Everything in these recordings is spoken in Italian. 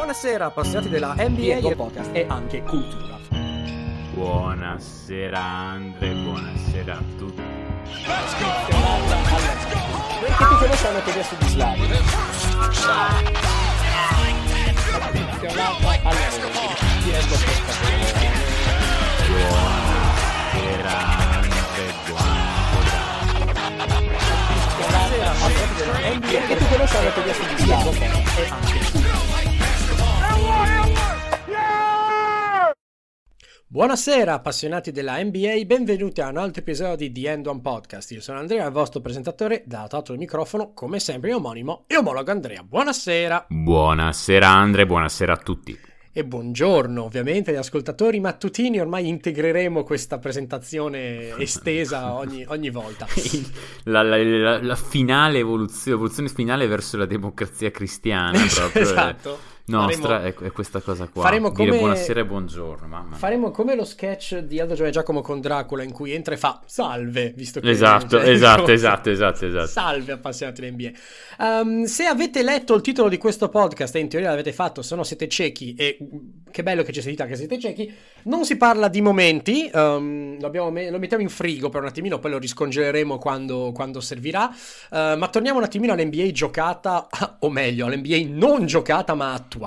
Buonasera appassionati della NBA e podcast e anche cultura. Buonasera Andre, buonasera a tutti. Perché tutti lo sanno che adesso di Slavio. Buonasera Andre, buonasera. Perché tutti lo sanno che adesso di Slavio. E anche Buonasera appassionati della NBA, benvenuti a un altro episodio di The End One Podcast. Io sono Andrea, il vostro presentatore, dato il microfono, come sempre, omonimo e omologo Andrea. Buonasera! Buonasera Andre, buonasera a tutti. E buongiorno ovviamente agli ascoltatori mattutini, ormai integreremo questa presentazione estesa ogni, ogni volta. La, la, la, la finale evoluzione, evoluzione finale verso la democrazia cristiana proprio. esatto nostra faremo, è, questa cosa qua. Faremo Dire come, buonasera e buongiorno. Mamma. Faremo come lo sketch di Aldo Giovanni Giacomo con Dracula in cui entra e fa salve, visto che... Esatto, cioè, esatto, esatto, esatto, esatto. Salve appassionati dell'NBA. Um, se avete letto il titolo di questo podcast e in teoria l'avete fatto, se no siete ciechi e che bello che ci sentite anche se siete ciechi, non si parla di momenti, um, lo, lo, mettiamo in frigo per un attimino, poi lo riscongeleremo quando, quando servirà, uh, ma torniamo un attimino all'NBA giocata, o meglio, all'NBA non giocata ma attuale.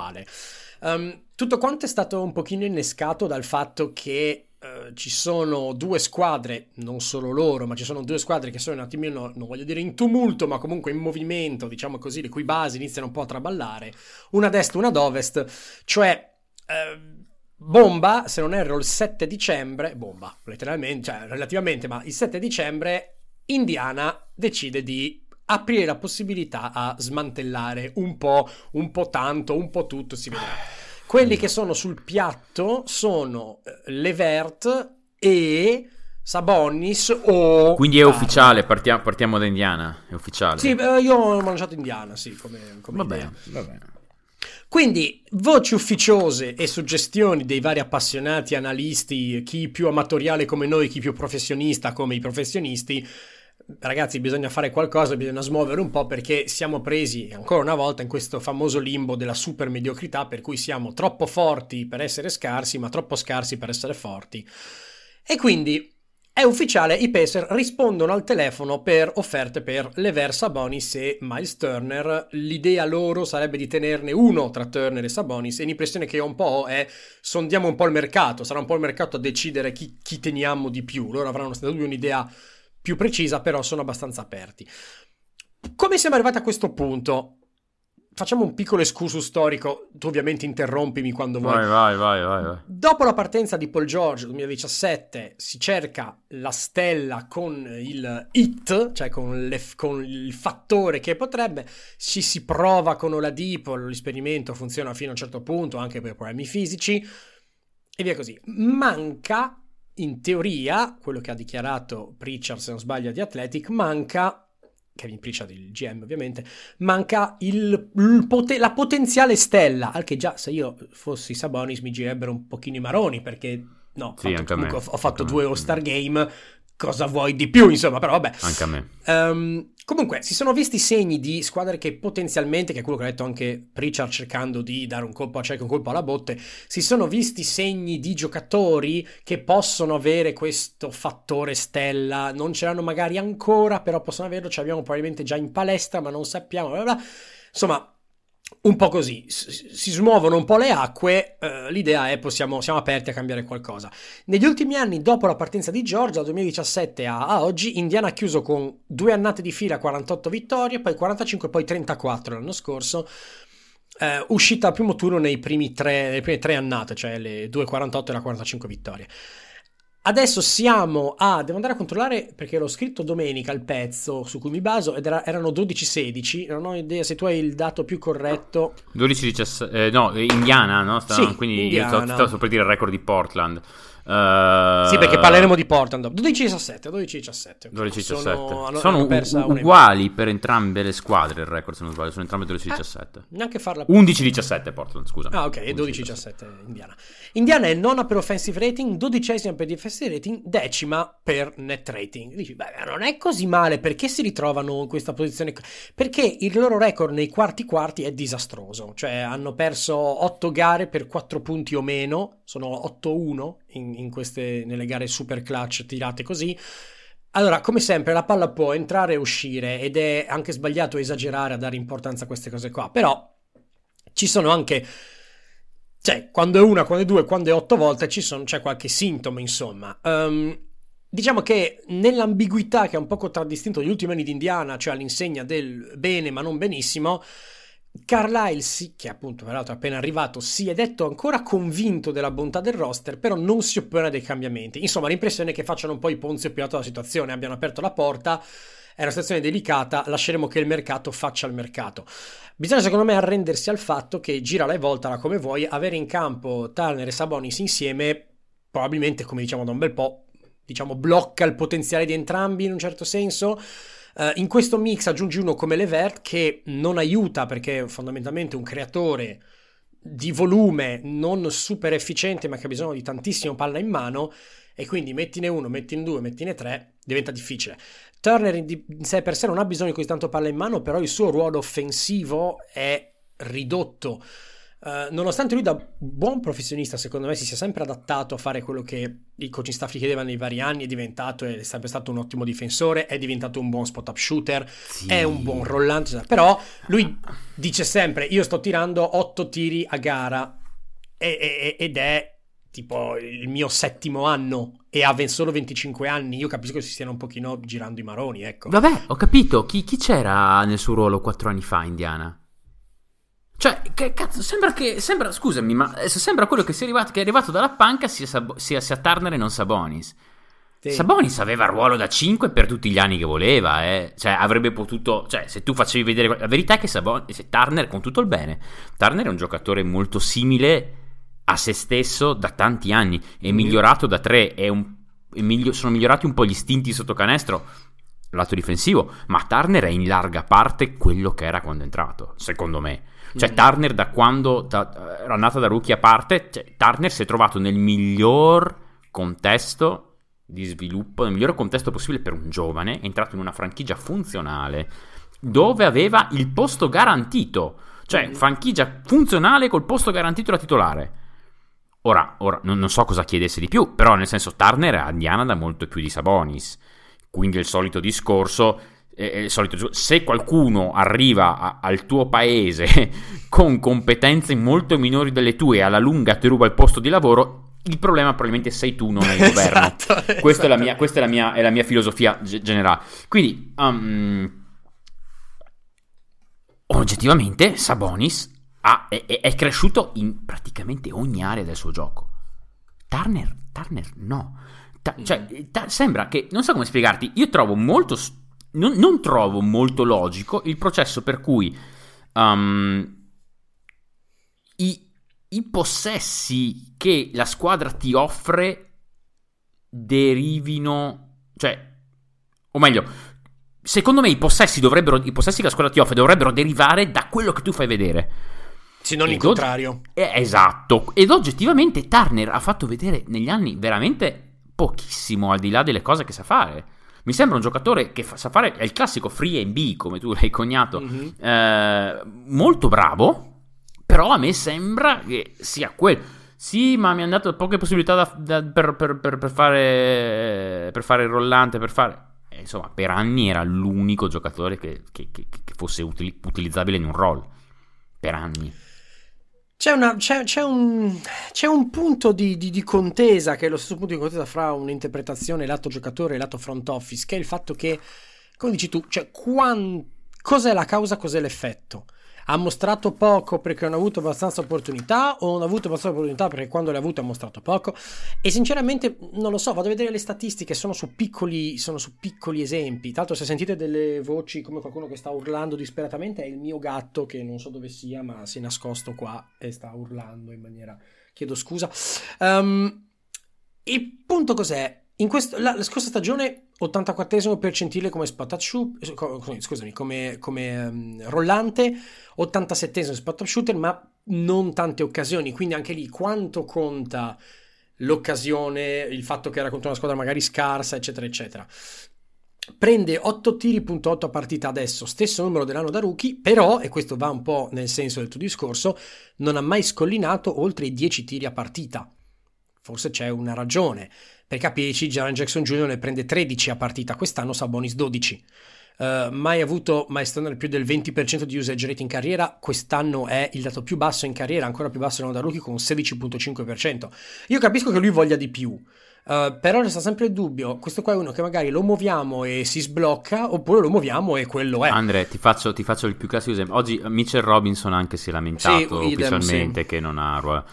Um, tutto quanto è stato un pochino innescato dal fatto che uh, ci sono due squadre, non solo loro, ma ci sono due squadre che sono un attimino, non voglio dire in tumulto, ma comunque in movimento, diciamo così, le cui basi iniziano un po' a traballare, una ad est, una ad ovest, cioè... Uh, bomba, se non erro, il 7 dicembre, bomba, letteralmente, cioè relativamente, ma il 7 dicembre Indiana decide di aprire la possibilità a smantellare un po', un po' tanto, un po' tutto, si vedrà. Quelli che sono sul piatto sono eh, Levert e Sabonis o... Quindi è ufficiale, partiamo, partiamo, da Indiana, è ufficiale. Sì, eh, io ho mangiato Indiana, sì, come, come va bene, va bene. Quindi, voci ufficiose e suggestioni dei vari appassionati, analisti, chi più amatoriale come noi, chi più professionista come i professionisti, ragazzi bisogna fare qualcosa, bisogna smuovere un po' perché siamo presi ancora una volta in questo famoso limbo della super mediocrità per cui siamo troppo forti per essere scarsi ma troppo scarsi per essere forti. E quindi è ufficiale, i Pacer rispondono al telefono per offerte per Lever Sabonis e Miles Turner. L'idea loro sarebbe di tenerne uno tra Turner e Sabonis e l'impressione che ho un po' è sondiamo un po' il mercato, sarà un po' il mercato a decidere chi, chi teniamo di più. Loro avranno stata un'idea più precisa, però sono abbastanza aperti. Come siamo arrivati a questo punto? Facciamo un piccolo excursus storico, tu ovviamente interrompimi quando vuoi. Vai, vai, vai, vai, vai. Dopo la partenza di Paul George 2017 si cerca la stella con il hit, cioè con, le, con il fattore che potrebbe, ci si prova con Oladipo, l'esperimento funziona fino a un certo punto anche per problemi fisici e via così. Manca in teoria, quello che ha dichiarato Pritchard, se non sbaglio, di Athletic, manca, Kevin Pritchard, il GM ovviamente, manca il, il pote- la potenziale stella, al che già se io fossi Sabonis mi girebbero un pochino i maroni, perché no, sì, fatto, comunque, ho fatto due All-Star Game, cosa vuoi di più, insomma, però vabbè. Anche a me. Um, comunque, si sono visti segni di squadre che potenzialmente, che è quello che ha detto anche Pritchard cercando di dare un colpo a cieco, un colpo alla botte, si sono visti segni di giocatori che possono avere questo fattore stella, non ce l'hanno magari ancora, però possono averlo, ce l'abbiamo probabilmente già in palestra, ma non sappiamo, bla bla. Insomma, un po' così, si smuovono un po' le acque, eh, l'idea è possiamo, siamo aperti a cambiare qualcosa. Negli ultimi anni, dopo la partenza di Georgia, dal 2017 a, a, oggi, Indiana ha chiuso con due annate di fila 48 vittorie, poi 45, poi 34 l'anno scorso, eh, uscita al primo turno nei primi tre, nelle prime tre annate, cioè le 2,48 e la 45 vittorie. Adesso siamo a. Devo andare a controllare perché l'ho scritto domenica il pezzo su cui mi baso ed era, erano 12-16. Non ho idea se tu hai il dato più corretto. 12-17. Eh, no, Indiana, no? Sta, sì, quindi Indiana. io stavo, stavo per dire il record di Portland. Uh, sì, perché parleremo di Portland. 12-17, 12-17. 12-17. Sono, sono u- uguali per entrambe le squadre il record, se non sbaglio, sono entrambe 12-17. Eh, neanche farla 11-17 Portland, scusa. Ah, ok, 12-17 Indiana. Indiana è nona per offensive rating, dodicesima per defensive rating, decima per net rating. Dici, beh, non è così male, perché si ritrovano in questa posizione? Perché il loro record nei quarti quarti è disastroso, cioè hanno perso 8 gare per 4 punti o meno, sono 8-1 in in, queste, nelle gare super clutch tirate così. Allora, come sempre, la palla può entrare e uscire ed è anche sbagliato esagerare a dare importanza a queste cose qua, però ci sono anche... Cioè, quando è una, quando è due, quando è otto volte sono, c'è qualche sintomo, insomma. Um, diciamo che nell'ambiguità che ha un po' contraddistinto gli ultimi anni di Indiana, cioè all'insegna del bene ma non benissimo, Carlisle, sì, che appunto peraltro è appena arrivato, si è detto ancora convinto della bontà del roster, però non si oppone a dei cambiamenti. Insomma, l'impressione è che facciano un po' i Ponzio Pilato della situazione, abbiano aperto la porta, è una situazione delicata, lasceremo che il mercato faccia il mercato. Bisogna secondo me arrendersi al fatto che girala e voltala come vuoi, avere in campo Turner e Sabonis insieme, probabilmente come diciamo da un bel po', diciamo blocca il potenziale di entrambi in un certo senso Uh, in questo mix aggiungi uno come Levert che non aiuta perché è fondamentalmente un creatore di volume non super efficiente ma che ha bisogno di tantissimo palla in mano e quindi mettine uno, mettine due, mettine tre, diventa difficile. Turner in sé per sé non ha bisogno di così tanto palla in mano, però il suo ruolo offensivo è ridotto. Uh, nonostante lui da buon professionista, secondo me, si sia sempre adattato a fare quello che i coaching staff gli chiedevano nei vari anni, è diventato, è sempre stato un ottimo difensore, è diventato un buon spot up shooter, sì. è un buon rollante, però lui dice sempre, io sto tirando 8 tiri a gara e, e, ed è tipo il mio settimo anno e ha solo 25 anni, io capisco che si stiano un pochino girando i maroni, ecco. Vabbè, ho capito, chi, chi c'era nel suo ruolo 4 anni fa, Indiana? Cioè, che cazzo, sembra che. Sembra, scusami, ma sembra quello che, sia arrivato, che è arrivato dalla panca sia, sia, sia Turner e non Sabonis. Sì. Sabonis aveva il ruolo da 5 per tutti gli anni che voleva, eh. Cioè, avrebbe potuto. Cioè, se tu facevi vedere. La verità è che Sabonis, Turner, con tutto il bene, Turner è un giocatore molto simile a se stesso da tanti anni. È mm. migliorato da 3. È un, è miglio, sono migliorati un po' gli istinti sotto canestro lato difensivo, ma Turner è in larga parte quello che era quando è entrato, secondo me. Cioè, mm. Turner, da quando da, era nata da rookie a parte, cioè, Turner si è trovato nel miglior contesto di sviluppo, nel miglior contesto possibile per un giovane, è entrato in una franchigia funzionale dove aveva il posto garantito, cioè mm. franchigia funzionale col posto garantito da titolare. Ora, ora non, non, so cosa chiedesse di più, però nel senso Turner è a Diana da molto più di Sabonis. Quindi il solito discorso eh, solito, se qualcuno arriva a, al tuo paese con competenze molto minori delle tue e alla lunga ti ruba il posto di lavoro, il problema probabilmente sei tu, non è il governo. esatto, questa, esatto. È la mia, questa è la mia, è la mia filosofia g- generale. Quindi, um, oggettivamente, Sabonis ha, è, è, cresciuto in praticamente ogni area del suo gioco. Turner, Turner no. Ta- cioè, ta- sembra che, non so come spiegarti, io trovo molto... St- non, non trovo molto logico il processo per cui um, i, i possessi che la squadra ti offre derivino, cioè, o meglio, secondo me i possessi, dovrebbero, i possessi che la squadra ti offre dovrebbero derivare da quello che tu fai vedere. Sì, non il contrario. Eh, esatto. Ed oggettivamente Turner ha fatto vedere negli anni veramente pochissimo al di là delle cose che sa fare. Mi sembra un giocatore che fa, sa fare, è il classico free B, come tu l'hai cognato, mm-hmm. eh, molto bravo, però a me sembra che sia quello. Sì, ma mi hanno dato poche possibilità da, da, per, per, per, per, fare, per fare il rollante, per fare... Eh, insomma, per anni era l'unico giocatore che, che, che, fosse utili, utilizzabile in un roll. Per anni. C'è, una, c'è, c'è, un, c'è un, punto di, di, di, contesa che è lo stesso punto di contesa fra un'interpretazione lato giocatore e lato front office, che è il fatto che, come dici tu, cioè, quant, cos'è la causa, cos'è l'effetto? Ha mostrato poco perché non ha avuto abbastanza opportunità o non ha avuto abbastanza opportunità perché quando le ha avute ha mostrato poco. E sinceramente non lo so vado a vedere le statistiche sono su piccoli, sono su piccoli esempi. Tanto se sentite delle voci come qualcuno che sta urlando disperatamente è il mio gatto che non so dove sia ma si è nascosto qua e sta urlando in maniera chiedo scusa. Um, Il punto cos'è? Questo, la, la scorsa stagione 84 percentile come spot shooter, scusami, come, come um, rollante, 87 spot shooter, ma non tante occasioni, quindi anche lì quanto conta l'occasione, il fatto che era contro una squadra magari scarsa, eccetera, eccetera. Prende 8 tiri.8 a partita adesso, stesso numero dell'anno da rookie, però, e questo va un po' nel senso del tuo discorso, non ha mai scollinato oltre i 10 tiri a partita. Forse c'è una ragione. Per capirci, Jaren Jackson Jr. ne prende 13 a partita, quest'anno Sabonis 12. Uh, mai avuto mai standard più del 20% di usage rate in carriera, quest'anno è il dato più basso in carriera, ancora più basso da rookie con 16.5%. Io capisco che lui voglia di più, uh, però resta sempre il dubbio, questo qua è uno che magari lo muoviamo e si sblocca, oppure lo muoviamo e quello è. Andre, ti faccio, ti faccio il più classico esempio. Oggi Mitchell Robinson anche si è lamentato sì, ufficialmente sì. che non ha ruolo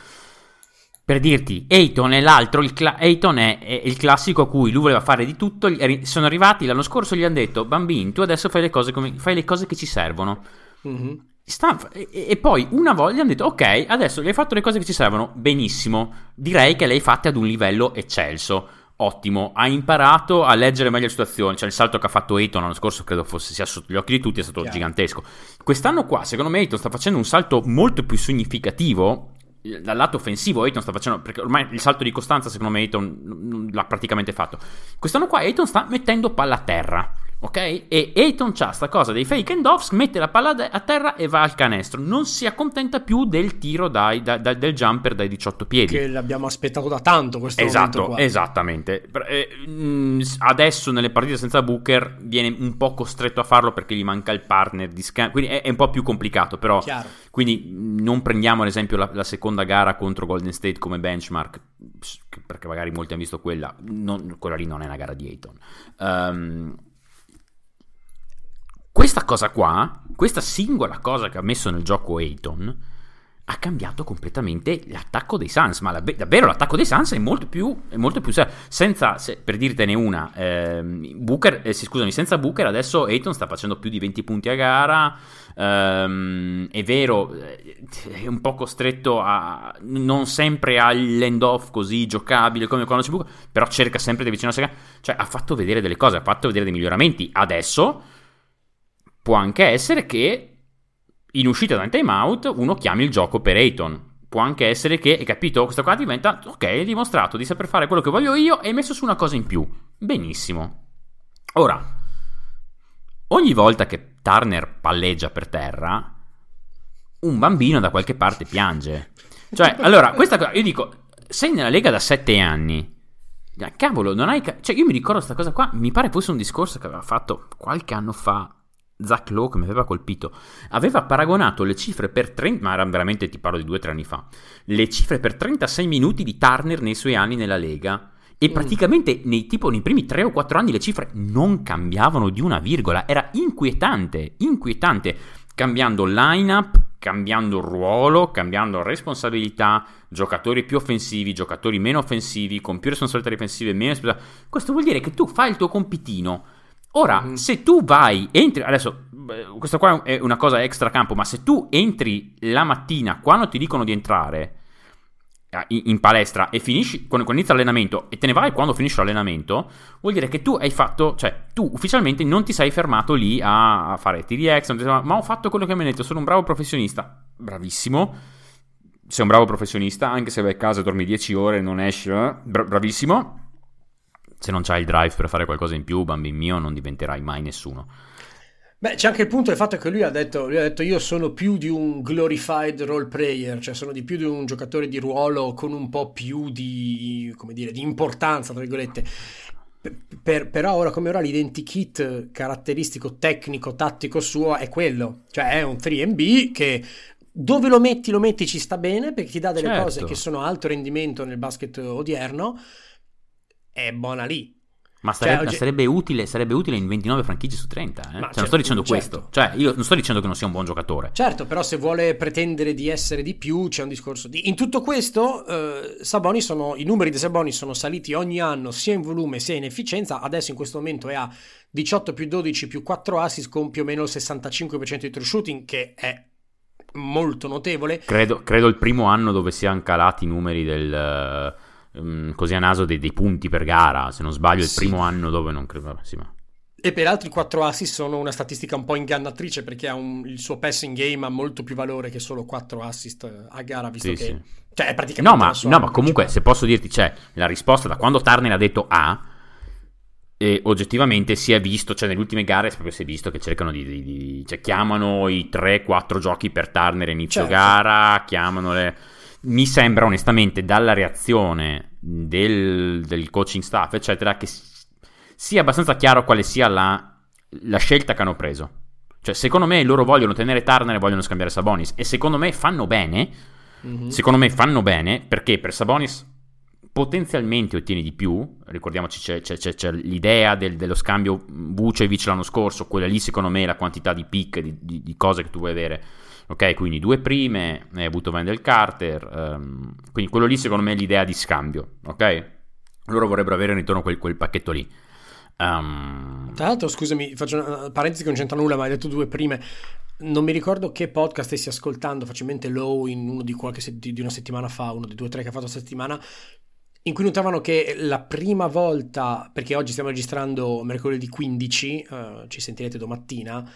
per dirti, Ayton è l'altro, il cla- Ayton è, è, il classico a cui lui voleva fare di tutto, sono arrivati l'anno scorso gli hanno detto, bambini, tu adesso fai le cose, come, fai le cose che ci servono. Mm-hmm. Sta, e, e, poi una volta gli hanno detto, ok, adesso gli hai fatto le cose che ci servono, benissimo, direi che le hai fatte ad un livello eccelso. Ottimo, ha imparato a leggere meglio le situazioni. Cioè, il salto che ha fatto Ayton l'anno scorso credo fosse sia sotto gli occhi di tutti, è stato Chiaro. gigantesco. Quest'anno qua, secondo me, Ayton sta facendo un salto molto più significativo dal lato offensivo Ayton sta facendo perché ormai il salto di costanza secondo me Ayton l'ha praticamente fatto. Quest'anno qua Ayton sta mettendo palla a terra ok? E Ayton c'ha sta cosa dei fake and offs mette la palla a terra e va al canestro. Non si accontenta più del tiro dai, da, da, del jumper dai 18 piedi. Che l'abbiamo aspettato da tanto questo esatto, esattamente. Eh, mm, adesso nelle partite senza Booker viene un po' costretto a farlo perché gli manca il partner di scan quindi è, è un po' più complicato però Chiaro. quindi non prendiamo ad esempio la, la, seconda gara contro Golden State come benchmark, perché magari molti hanno visto quella, non, quella lì non è una gara di Ayton. Um, questa cosa qua, questa singola cosa che ha messo nel gioco Ayton, ha cambiato completamente l'attacco dei Suns. Ma la, davvero l'attacco dei Suns è molto più, è molto più senza, se, per dirtene una, ehm, Booker, eh, scusami, senza Booker adesso Ayton sta facendo più di 20 punti a gara. Um, è vero, è un po' costretto a non sempre all'end off così giocabile come quando c'è buco, però cerca sempre di avvicinarsi a cioè ha fatto vedere delle cose, ha fatto vedere dei miglioramenti. Adesso può anche essere che in uscita da un timeout uno chiami il gioco per Ayton. Può anche essere che, hai capito, questa qua diventa, ok, hai dimostrato di saper fare quello che voglio io e hai messo su una cosa in più. Benissimo. Ora, ogni volta che Turner palleggia per terra, un bambino da qualche parte piange. Cioè, allora, questa cosa, io dico, sei nella Lega da sette anni. Cavolo, non hai... Cioè, io mi ricordo questa cosa qua, mi pare fosse un discorso che aveva fatto qualche anno fa Zach Lowe, che mi aveva colpito. Aveva paragonato le cifre per 30... ma era veramente, ti parlo di due o tre anni fa, le cifre per 36 minuti di Turner nei suoi anni nella Lega e mm. praticamente nei, tipo, nei primi 3 o 4 anni le cifre non cambiavano di una virgola. Era inquietante, inquietante. Cambiando line-up, cambiando ruolo, cambiando responsabilità, giocatori più offensivi, giocatori meno offensivi, con più responsabilità difensive, meno responsabilità. Questo vuol dire che tu fai il tuo compitino. Ora, mm. se tu vai, entri, adesso, questa qua è una cosa extra campo, ma se tu entri la mattina quando ti dicono di entrare in palestra e finisci quando, inizia l'allenamento e te ne vai quando finisce l'allenamento, vuol dire che tu hai fatto, cioè tu ufficialmente non ti sei fermato lì a, a fare extra, ma ho fatto quello che mi hai detto, sono un bravo professionista. Bravissimo. Sei un bravo professionista, anche se vai a casa e dormi 10 ore non esci, eh? Bra- bravissimo. Se non c'hai il drive per fare qualcosa in più, bambino mio, non diventerai mai nessuno. Beh, c'è anche il punto del fatto che lui ha, detto, lui ha detto io sono più di un glorified role player, cioè sono di più di un giocatore di ruolo con un po' più di, come dire, di importanza, tra virgolette. Per, però ora come ora l'identikit caratteristico tecnico tattico suo è quello cioè è un 3B che dove lo metti lo metti ci sta bene perché ti dà delle certo. cose che sono alto rendimento nel basket odierno è buona lì ma sarebbe, cioè, sarebbe, utile, sarebbe, utile, in 29 franchigie su 30. Eh? Cioè, certo, non sto dicendo certo. questo. Cioè, io non sto dicendo che non sia un buon giocatore. Certo, però se vuole pretendere di essere di più, c'è un discorso di. In tutto questo, eh, Saboni sono, i numeri di Saboni sono saliti ogni anno sia in volume sia in efficienza. Adesso in questo momento è a 18 più 12 più 4 assist con più o meno il 65% di true shooting, che è molto notevole. Credo, credo il primo anno dove siano calati i numeri del um, così a naso dei, dei, punti per gara. Se non sbaglio, il Sì. primo anno dove non credo. Sì, ma... E peraltro i 4 assist sono una statistica un po' ingannatrice perché ha un- il suo passing game ha molto più valore che solo 4 assist eh, a gara, visto Sì, che... sì. Cioè, è praticamente No, ma, no, ma comunque, se posso dirti, c'è la risposta da quando Turner ha detto A. E oggettivamente si è visto, cioè nelle ultime gare proprio si è visto che cercano di, di- di- cioè chiamano i 3-4 giochi per Turner inizio Certo. gara, chiamano le... Mi sembra onestamente dalla reazione del, del coaching staff, eccetera, che sia abbastanza chiaro quale sia la, la scelta che hanno preso. Cioè, secondo me loro vogliono tenere Turner e vogliono scambiare Sabonis. E secondo me fanno bene. Mhm. Secondo me fanno bene perché per Sabonis potenzialmente ottieni di più. Ricordiamoci, c'è, c'è- c'è- c'è l'idea del- dello scambio Vucevic l'anno scorso. Quella lì, secondo me, è la quantità di pick, di, di- di cose che tu vuoi avere. Ok, quindi due prime, hai avuto Wendell Carter. ehm, quindi quello lì, secondo me, è l'idea di scambio. Ok? Loro vorrebbero avere in ritorno quel, quel pacchetto lì. Ehm, Tra l'altro, scusami, faccio una parentesi che non c'entra nulla, ma hai detto due prime. Non mi ricordo che podcast stessi ascoltando, facilmente Low in uno di, qualche se- di di una settimana fa, uno dei due o tre che ha fatto questa settimana, in cui notavano che la prima volta, perché oggi stiamo registrando mercoledì 15, eh, ci sentirete domattina,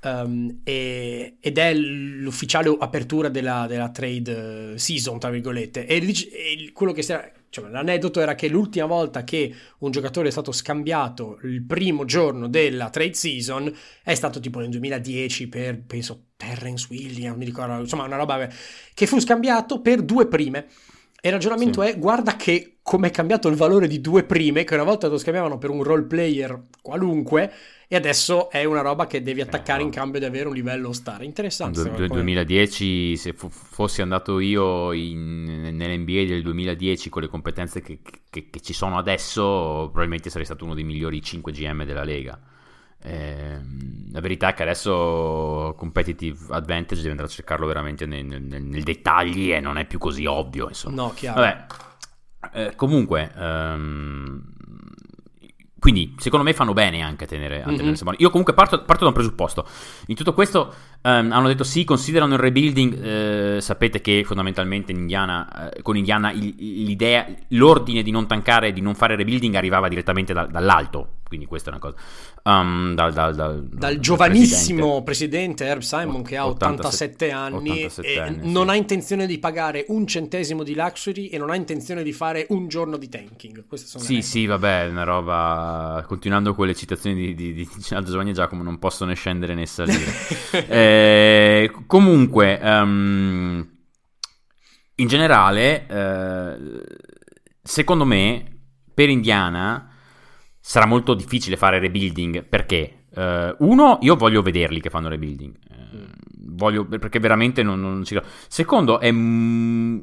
ehm, e- ed è l'ufficiale apertura della, della trade eh, season, tra virgolette. E, e quello che era, cioè, l'aneddoto era che l'ultima volta che un giocatore è stato scambiato il primo giorno della trade season è stato tipo nel 2010 per, penso, Terrence Williams, mi ricordo, insomma una roba che fu scambiato per due prime. E il ragionamento Sì. è, guarda che come è cambiato il valore di due prime, che una volta lo scambiavano per un role player qualunque, e adesso è una roba che devi attaccare no. in cambio di avere un livello star. Interessante. Me. 2010, se fo- fossi andato io in- nell'NBA del 2010 con le competenze che, che- che ci sono adesso, probabilmente sarei stato uno dei migliori 5 GM della Lega. Ehm, la verità è che adesso competitive advantage devi andare a cercarlo veramente nei, nel- nel- nei dettagli e non è più così ovvio. Insomma. No, chiaro. Vabbè, eh, comunque, ehm, quindi secondo me fanno bene anche a tenere, a tenere Mhm. Sabonis. Io comunque parto, parto da un presupposto. In tutto questo ehm, hanno detto sì, considerano il rebuilding. eh, sapete che fondamentalmente in Indiana, eh, con Indiana il- l'idea, l'ordine di non tankare, di non fare rebuilding arrivava direttamente da- dall'alto. Quindi questa è una cosa. Um, dal, dal- dal- Dal giovanissimo presidente. Herb Simon che ha 87 87 anni 87 e anni, non sì. ha intenzione di pagare un centesimo di luxury e non ha intenzione di fare un giorno di tanking. Sì, sì, vabbè, è una roba. Continuando con le citazioni di, di, di Giovanni e Giacomo, non posso né scendere né salire. Eh, comunque, ehm, in generale, eh, secondo me, per Indiana sarà molto difficile fare rebuilding perché, eh, uno, io voglio vederli che fanno rebuilding. Eh, voglio, perché veramente non, non ci credo. Secondo, è. mm,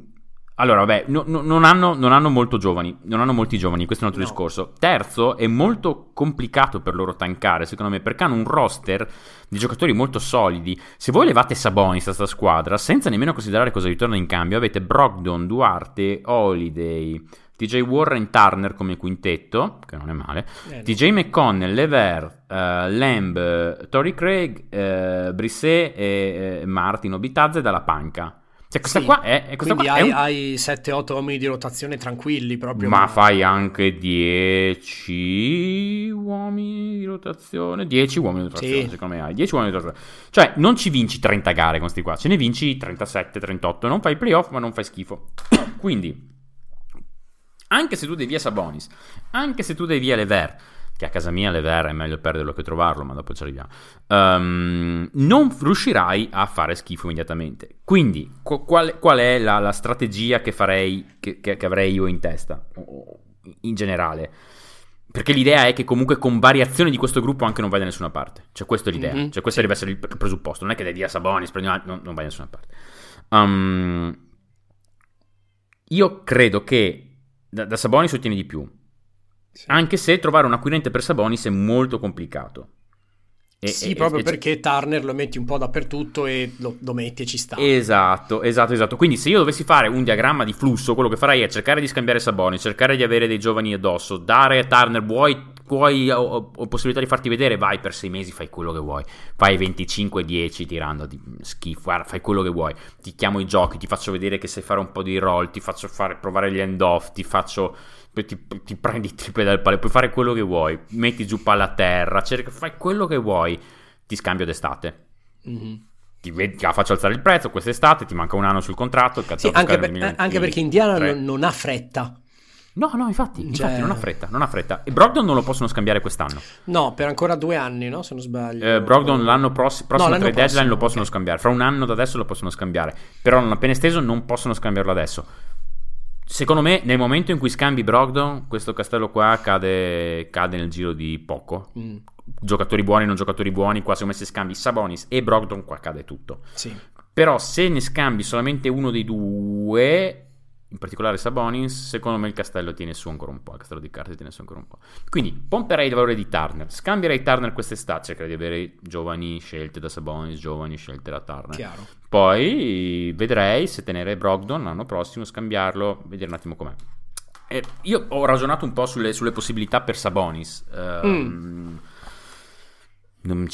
allora, vabbè, no- no- non, hanno, non hanno molto giovani, non hanno molti giovani, questo è un altro No. discorso. Terzo, è molto complicato per loro tankare, secondo me, perché hanno un roster di giocatori molto solidi. Se voi levate Sabonis da sta squadra, senza nemmeno considerare cosa ritorna in cambio, avete Brogdon, Duarte, Holiday, TJ Warren, Turner come quintetto, che non è male, Eh. TJ McConnell, Lever, eh, Lamb, eh, Tory Craig, eh, Brisset e eh, Martin Obitazze dalla panca. Cioè, questa Sì. qua è, questa Quindi qua hai, un- hai 7-8 uomini di rotazione tranquilli proprio. ma fai anche 10 uomini di rotazione. 10 uomini di rotazione, Sì. secondo me hai. 10 uomini di rotazione. Cioè, non ci vinci 30 gare con sti qua, ce ne vinci 37, 38. Non fai i playoff, ma non fai schifo. Quindi, anche se tu dai via Sabonis, anche se tu dai via Lever, che a casa mia Lever è meglio perderlo che trovarlo, ma dopo ci arriviamo, ehm, non riuscirai a fare schifo immediatamente. Quindi, qu- qual, qual è la, la strategia che farei, che, che- che avrei io in testa, in generale? Perché l'idea è che comunque con variazioni di questo gruppo anche non vai da nessuna parte. Cioè, questa è l'idea. Mhm, Cioè, questo sì. deve essere il pre- presupposto. Non è che dai via Sabonis, prendi un altro, non, non vai da nessuna parte. Um, io credo che da, da Sabonis ottieni di più. Sì. Anche se trovare un acquirente per Sabonis è molto complicato. E- sì, e- proprio e- perché Turner lo metti un po' dappertutto e lo, lo metti e ci sta. Esatto, esatto, esatto. Quindi se io dovessi fare un diagramma di flusso, quello che farei è cercare di scambiare Sabonis, cercare di avere dei giovani addosso, dare a Turner, vuoi vuoi ho, ho, possibilità di farti vedere, vai per sei mesi, fai quello che vuoi. Fai 25-10 tirando di schifo, guarda, fai quello che vuoi. Ti chiamo i giochi, ti faccio vedere che sai fare un po' di roll, ti faccio fare, provare gli end off, ti faccio ti, ti prendi triple dal palo, puoi fare quello che vuoi, metti giù palla a terra, cerca, fai quello che vuoi, ti scambio d'estate. Mm-hmm. Ti, vedi, ti faccio alzare il prezzo quest'estate, ti manca un anno sul contratto. Sì, anche, per, anche, perché Indiana non, non, ha fretta. No, no, infatti, cioè... infatti non ha fretta, non ha fretta. E Brogdon non lo possono scambiare quest'anno. No, per ancora due anni, no? Se non sbaglio. Eh, Brogdon l'anno pross- prossimo, no, l'anno deadline lo possono okay. scambiare. Fra un anno da adesso lo possono scambiare. Però non appena esteso non possono scambiarlo adesso. Secondo me, nel momento in cui scambi Brogdon, questo castello qua cade, cade nel giro di poco. Mm. Giocatori buoni, non giocatori buoni. Qua, secondo me, se scambi Sabonis e Brogdon, qua cade tutto. Sì. Però, se ne scambi solamente uno dei due, in particolare Sabonis, secondo me il castello tiene su ancora un po', il castello di carte tiene su ancora un po'. Quindi pomperei il valore di Turner, scambierei Turner quest'estate, cercherei di avere giovani scelte da Sabonis, giovani scelte da Turner. Chiaro. Poi vedrei se tenere Brogdon l'anno prossimo, scambiarlo, vedere un attimo com'è. Eh, io ho ragionato un po' sulle, sulle possibilità per Sabonis. Uh, mm non,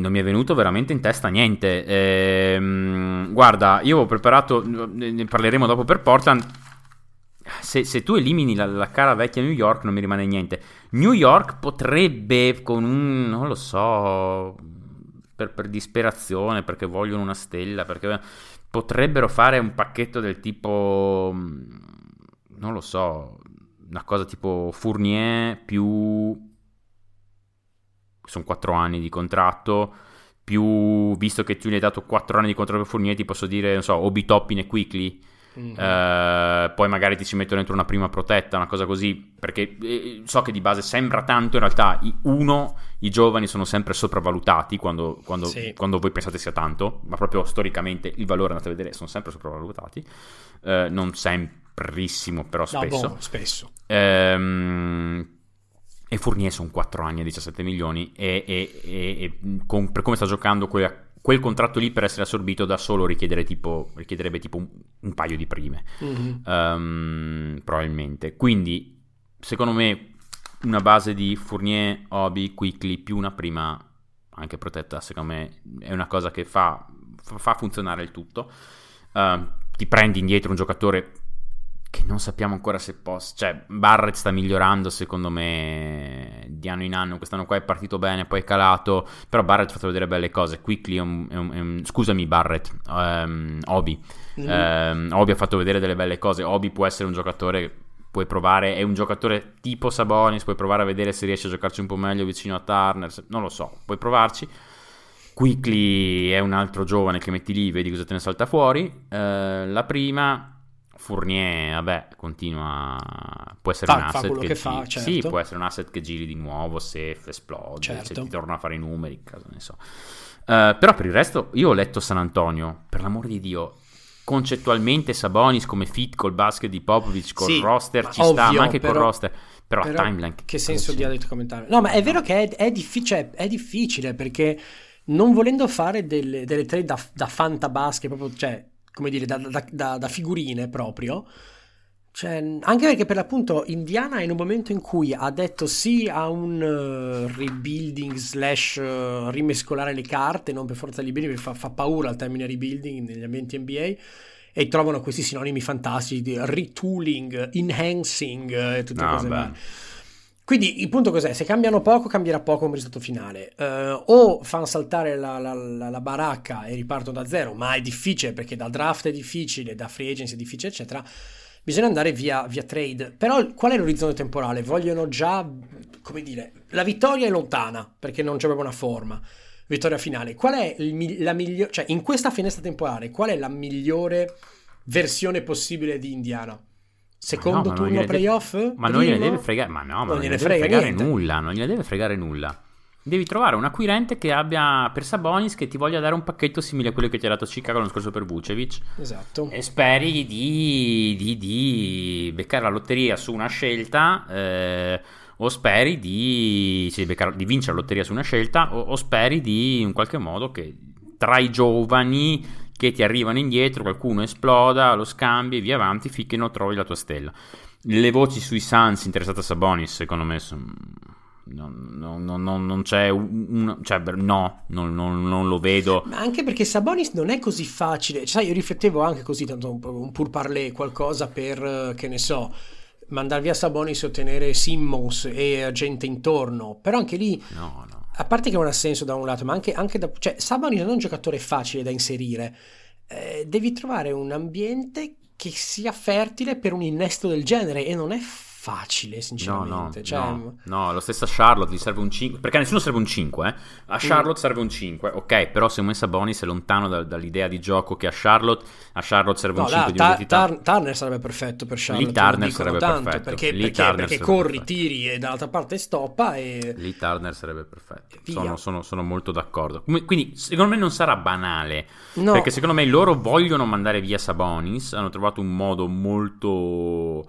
non, mi è venuto veramente in testa niente. Ehm, guarda, io ho preparato, ne parleremo dopo per Portland. Se, se tu elimini la, la, cara vecchia New York, non mi rimane niente. New York potrebbe, con un non lo so, per, per disperazione, perché vogliono una stella, perché potrebbero fare un pacchetto del tipo, non lo so, una cosa tipo Fournier più sono 4 anni di contratto, più visto che tu gli hai dato 4 anni di contratto per Fournier, ti posso dire, non so, Obi Toppin e Quickly. Mm-hmm. Eh, poi magari ti ci metto dentro una prima protetta, una cosa così, perché eh, so che di base sembra tanto, in realtà i, uno, i giovani sono sempre sopravvalutati quando, quando, sì. quando, voi pensate sia tanto, ma proprio storicamente il valore andate a vedere sono sempre sopravvalutati, eh, non semprissimo però spesso. No, boh, spesso. Ehm, e Fournier sono 4 anni a 17 milioni e, e, e, e con, per come sta giocando quel, quel, contratto lì per essere assorbito da solo tipo, richiederebbe tipo un, un, paio di prime. Mm-hmm. um, probabilmente. Quindi secondo me una base di Fournier, Obi, Quickly più una prima anche protetta secondo me è una cosa che fa, fa funzionare il tutto. Uh, ti prendi indietro un giocatore che non sappiamo ancora se possa. Cioè, Barrett sta migliorando, secondo me, di anno in anno. Quest'anno qua è partito bene, poi è calato. Però Barrett ha fatto vedere belle cose. Quickly è un, è un, è un scusami, Barrett, um, Obi. Mm-hmm. Um, Obi ha fatto vedere delle belle cose. Obi può essere un giocatore. Puoi provare, è un giocatore tipo Sabonis. Puoi provare a vedere se riesce a giocarci un po' meglio vicino a Turner. Non lo so, puoi provarci. Quickly è un altro giovane che metti lì, vedi cosa te ne salta fuori. Uh, la prima Fournier, vabbè, continua. Può essere fa, un asset che, che fa, certo. Sì, può essere un asset che giri di nuovo se esplode, certo. se ti torna a fare i numeri, caso ne so. Uh, però per il resto, io ho letto San Antonio, per l'amor di Dio. Concettualmente Sabonis come fit col basket di Popovic, col sì, roster ci ovvio, sta, ma anche però, col roster. Però, però timeline. Che senso di detto commentare? No, ma è vero che è, è, difficile, è difficile perché non volendo fare delle, delle trade da, da fantabasket, proprio, cioè come dire, da, da, da, da figurine proprio. Cioè, anche perché per l'appunto Indiana è in un momento in cui ha detto sì a un uh, rebuilding slash uh, rimescolare le carte, non per forza liberi, perché fa, fa, paura il termine rebuilding negli ambienti NBA e trovano questi sinonimi fantastici di retooling, enhancing e uh, tutte no, cose varie. Quindi il punto cos'è? Se cambiano poco, cambierà poco come risultato finale. Uh, o fanno saltare la, la, la, la, baracca e ripartono da zero, ma è difficile perché da draft è difficile, da free agency è difficile, eccetera. Bisogna andare via, via trade. Però qual è l'orizzonte temporale? Vogliono già, come dire, la vittoria è lontana perché non c'è proprio una forma. Vittoria finale. Qual è il, la migliore, cioè in questa finestra temporale, qual è la migliore versione possibile di Indiana? Secondo no, turno playoff? Deve, ma non gliene deve fregare, ma no, ma non, non gliene deve fregare niente. nulla, non gliene deve fregare nulla. Devi trovare un acquirente che abbia per Sabonis che ti voglia dare un pacchetto simile a quello che ti ha dato Chicago l'anno scorso per Vucevic. Esatto. E speri di, di, di beccare la lotteria su una scelta. Eh, o speri di, cioè, beccare, di, vincere la lotteria su una scelta. O, o speri di in qualche modo che tra i giovani che ti arrivano indietro, qualcuno esploda, lo scambi e via avanti finché non trovi la tua stella. Le voci sui Suns interessate a Sabonis, secondo me, sono non, non, non, non c'è un, cioè, no, non, non- non lo vedo. Ma anche perché Sabonis non è così facile. Cioè, sai, io riflettevo anche così, tanto un, un pur parler, qualcosa per, eh, che ne so, mandare via Sabonis e ottenere Simmons e gente intorno. Però anche lì, No, no. A parte che non ha senso da un lato, ma anche, anche da... Cioè, Sabonis non è un giocatore facile da inserire. Eh, devi trovare un ambiente che sia fertile per un innesto del genere e non è No, sinceramente. no, Cioè, no, no, lo stesso a Charlotte gli serve un 5, perché a nessuno serve un 5, eh. A Charlotte serve un 5, ok, però secondo me Sabonis è lontano da- dall'idea di gioco che a Charlotte, a Charlotte serve No, un là, 5 di Ta- identità. Tar- Turner sarebbe perfetto per Charlotte. Lì Turner sarebbe tanto, perfetto. Perché, Lì perché- Turner perché corri, perfetto. tiri e dall'altra parte stoppa e... Lì Turner sarebbe perfetto. Sono, sono- sono molto d'accordo. Quindi, secondo me non sarà banale. No. Perché secondo me loro vogliono mandare via Sabonis. Hanno trovato un modo molto.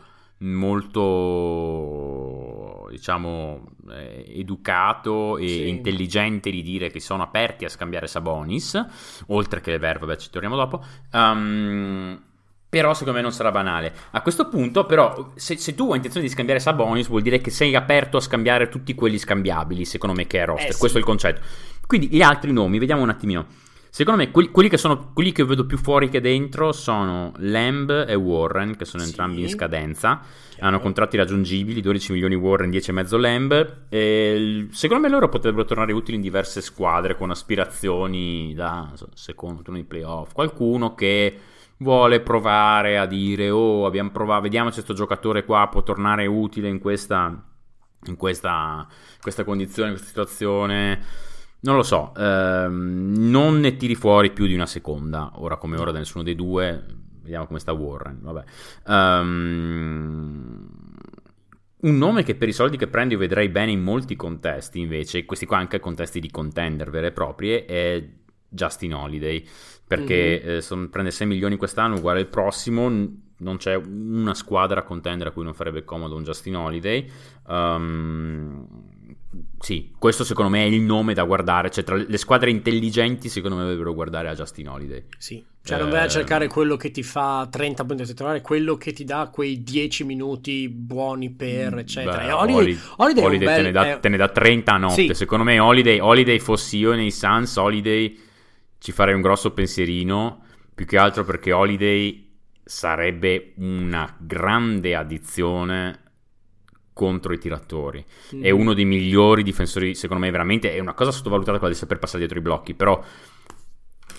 Molto diciamo eh, educato e Sì. intelligente di dire che sono aperti a scambiare Sabonis oltre che le verve, vabbè ci torniamo dopo Ehm, però secondo me non sarà banale. A questo punto, però, se, se tu hai intenzione di scambiare Sabonis, vuol dire che sei aperto a scambiare tutti quelli scambiabili, secondo me, che è roster. Eh, sì. Questo è il concetto. Quindi gli altri nomi, vediamo un attimino. Secondo me, quelli, quelli che sono quelli che vedo più fuori che dentro sono Lamb e Warren, che sono Sì. entrambi in scadenza. Chiaro. Hanno contratti raggiungibili, 12 milioni Warren, 10,5 Lamb. E secondo me loro potrebbero tornare utili in diverse squadre con aspirazioni da so, secondo turno di playoff. Qualcuno che vuole provare a dire oh abbiamo provato, vediamo se questo giocatore qua può tornare utile in questa, in questa, questa condizione, in questa situazione. Non lo so, ehm, non ne tiri fuori più di una seconda, ora come ora da nessuno dei due, vediamo come sta Warren, vabbè. Ehm, un nome che per i soldi che prende io vedrei bene in molti contesti invece, questi qua anche contesti di contender vere e proprie, è Justin Holiday, perché Mhm. eh, son- prende 6 milioni quest'anno, uguale il prossimo, non c'è una squadra contender a cui non farebbe comodo un Justin Holiday. Ehm, sì, questo secondo me è il nome da guardare, cioè tra le squadre intelligenti secondo me dovrebbero guardare a Justin Holiday. Sì, cioè non vai a Eh, cercare quello che ti fa 30 punti a titolare, quello che ti dà quei 10 minuti buoni per, eccetera. Beh, E Holiday, Holiday Holiday bel- te, ne dà, è- te ne dà 30 a notte. Sì. Secondo me Holiday, Holiday fossi io nei Suns, Holiday ci farei un grosso pensierino, più che altro perché Holiday sarebbe una grande addizione contro i tiratori. È Mm. uno dei migliori difensori, secondo me veramente è una cosa sottovalutata quella di saper passare dietro i blocchi, però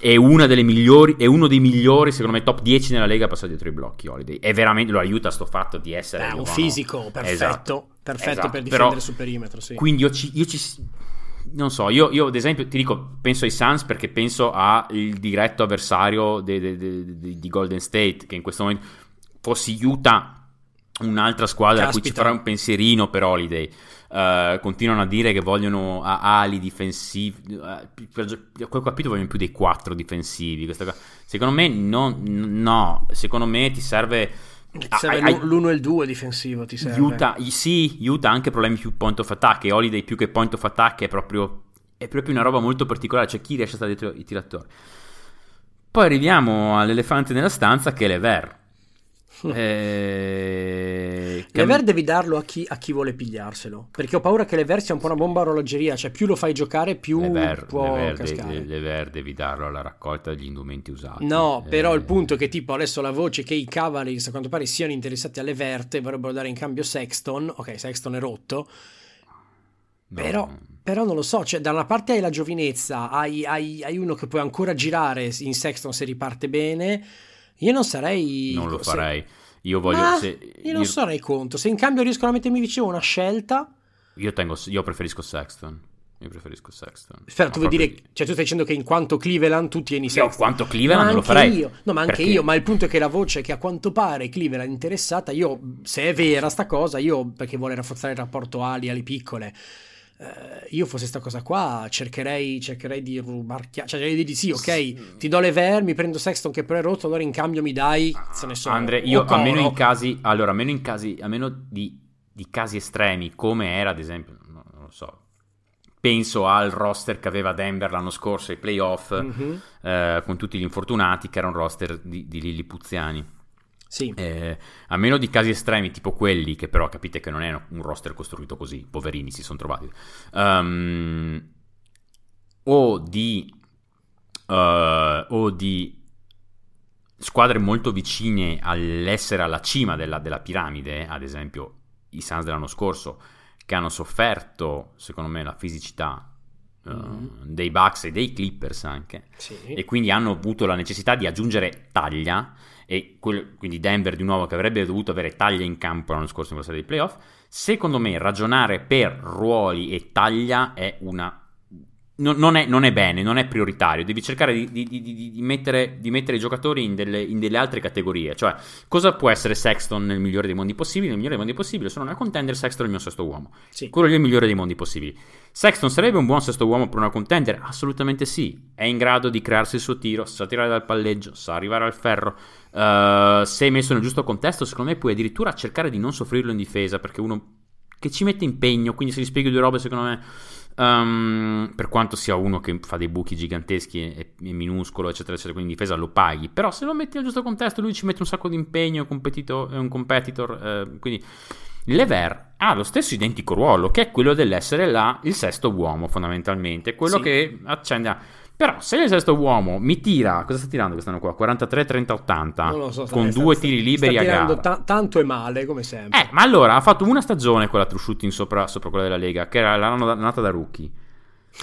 è una delle migliori, è uno dei migliori, secondo me top 10 nella Lega a passare dietro i blocchi Holiday. È veramente lo aiuta sto fatto di essere È un fisico perfetto, Esatto. perfetto Esatto, per però- difendere sul perimetro, sì. quindi io ci, io ci- non so, io, io ad esempio ti dico, penso ai Suns perché penso al diretto avversario di Golden State, che in questo momento fossi Utah, un'altra squadra a cui ci Caspita. farà un pensierino per Holiday. Eh, continuano a dire che vogliono ali difensivi. per a quel capito vogliono più dei quattro difensivi. questa cosa. Secondo me, non- no. Secondo me ti serve. Ti ah, serve l'u- l'uno e il due difensivo, ti serve. Utah, sì, Utah ha anche problemi più point of attack e Holiday più che point of attack è proprio, è proprio una roba molto particolare, cioè chi riesce a stare dietro i tiratori. Poi arriviamo all'elefante nella stanza che è Lever. Eh, che- Lever devi darlo a chi, a chi vuole pigliarselo, perché ho paura che Lever sia un po' una bomba orologeria, cioè più lo fai giocare più Lever, può Lever, cascare. de- Lever devi darlo alla raccolta degli indumenti usati. No, però Eh, il punto è che tipo adesso la voce che i Cavaliers a quanto pare siano interessati alle Verte vorrebbero dare in cambio Sexton, ok Sexton è rotto, no. però, però non lo so, cioè da una parte hai la giovinezza, hai, hai- hai uno che puoi ancora girare in Sexton se riparte bene, io non sarei... non lo se- farei. Io voglio. Ma se- io non sarei conto, se in cambio riescono a mettermi vicino una scelta... io tengo, io preferisco Sexton. Io preferisco Sexton. Aspetta, tu vuoi proprio- dire, cioè tu stai dicendo che in quanto Cleveland tu tieni Io Sexton? quanto Cleveland non lo farei. io. No, ma anche Perché- io, ma il punto è che la voce che a quanto pare Cleveland è interessata, io, se è vera sta cosa, io, perché vuole rafforzare il rapporto ali, ali piccole, eh, io fosse sta cosa qua, cercherei, cercherei di rubarchiare, cioè cercherei di dire sì, ok, ti do le ver, mi prendo Sexton che però è rotto, allora in cambio mi dai, se ne so, Andre, io Okoro. almeno in casi, allora, almeno in casi, almeno di, di casi estremi, come era ad esempio, no, non lo so, penso al roster che aveva Denver l'anno scorso ai playoff, Mhm. eh, con tutti gli infortunati, che era un roster di, di lillipuziani. Sì. Eh, a meno di casi estremi, tipo quelli, che però capite che non è un roster costruito così, poverini si sono trovati, um, o di, uh, o di squadre molto vicine all'essere alla cima della, della piramide, ad esempio i Suns dell'anno scorso, che hanno sofferto, secondo me, la fisicità Uh, dei Bucks e dei Clippers anche Sì. e quindi hanno avuto la necessità di aggiungere taglia e quel- quindi Denver di nuovo che avrebbe dovuto avere taglia in campo l'anno scorso in questa serie di playoff secondo me ragionare per ruoli e taglia è una non, non è, non è bene, non è prioritario. Devi cercare di, di- di- di- mettere, di mettere i giocatori in delle, in delle altre categorie. Cioè, cosa può essere Sexton nel migliore dei mondi possibili? Nel migliore dei mondi possibili, sono una contender. Sexton è il mio sesto uomo. Sì. Quello è il migliore dei mondi possibili. Sexton sarebbe un buon sesto uomo per una contender? Assolutamente sì. È in grado di crearsi il suo tiro, sa tirare dal palleggio, sa arrivare al ferro. Uh, se messo nel giusto contesto, secondo me puoi addirittura cercare di non soffrirlo in difesa perché uno che ci mette impegno, quindi se gli spieghi due robe, secondo me. Um, per quanto sia uno che fa dei buchi giganteschi e, e minuscolo, eccetera, eccetera, quindi in difesa lo paghi. Però se lo metti nel giusto contesto, lui ci mette un sacco di impegno, è un, competitor. eh, quindi Lever ha lo stesso identico ruolo, che è quello dell'essere là il sesto uomo, fondamentalmente. Quello Sì. che accende. Però, se il sesto uomo mi tira, cosa sta tirando quest'anno qua? 43, 30, 80 Non lo so, sta- con sta- due sta- tiri liberi a gara. ta- tanto e male, come sempre. Eh, ma allora ha fatto una stagione quella true shooting sopra, sopra quella della Lega, che era l'anno da- nata da rookie.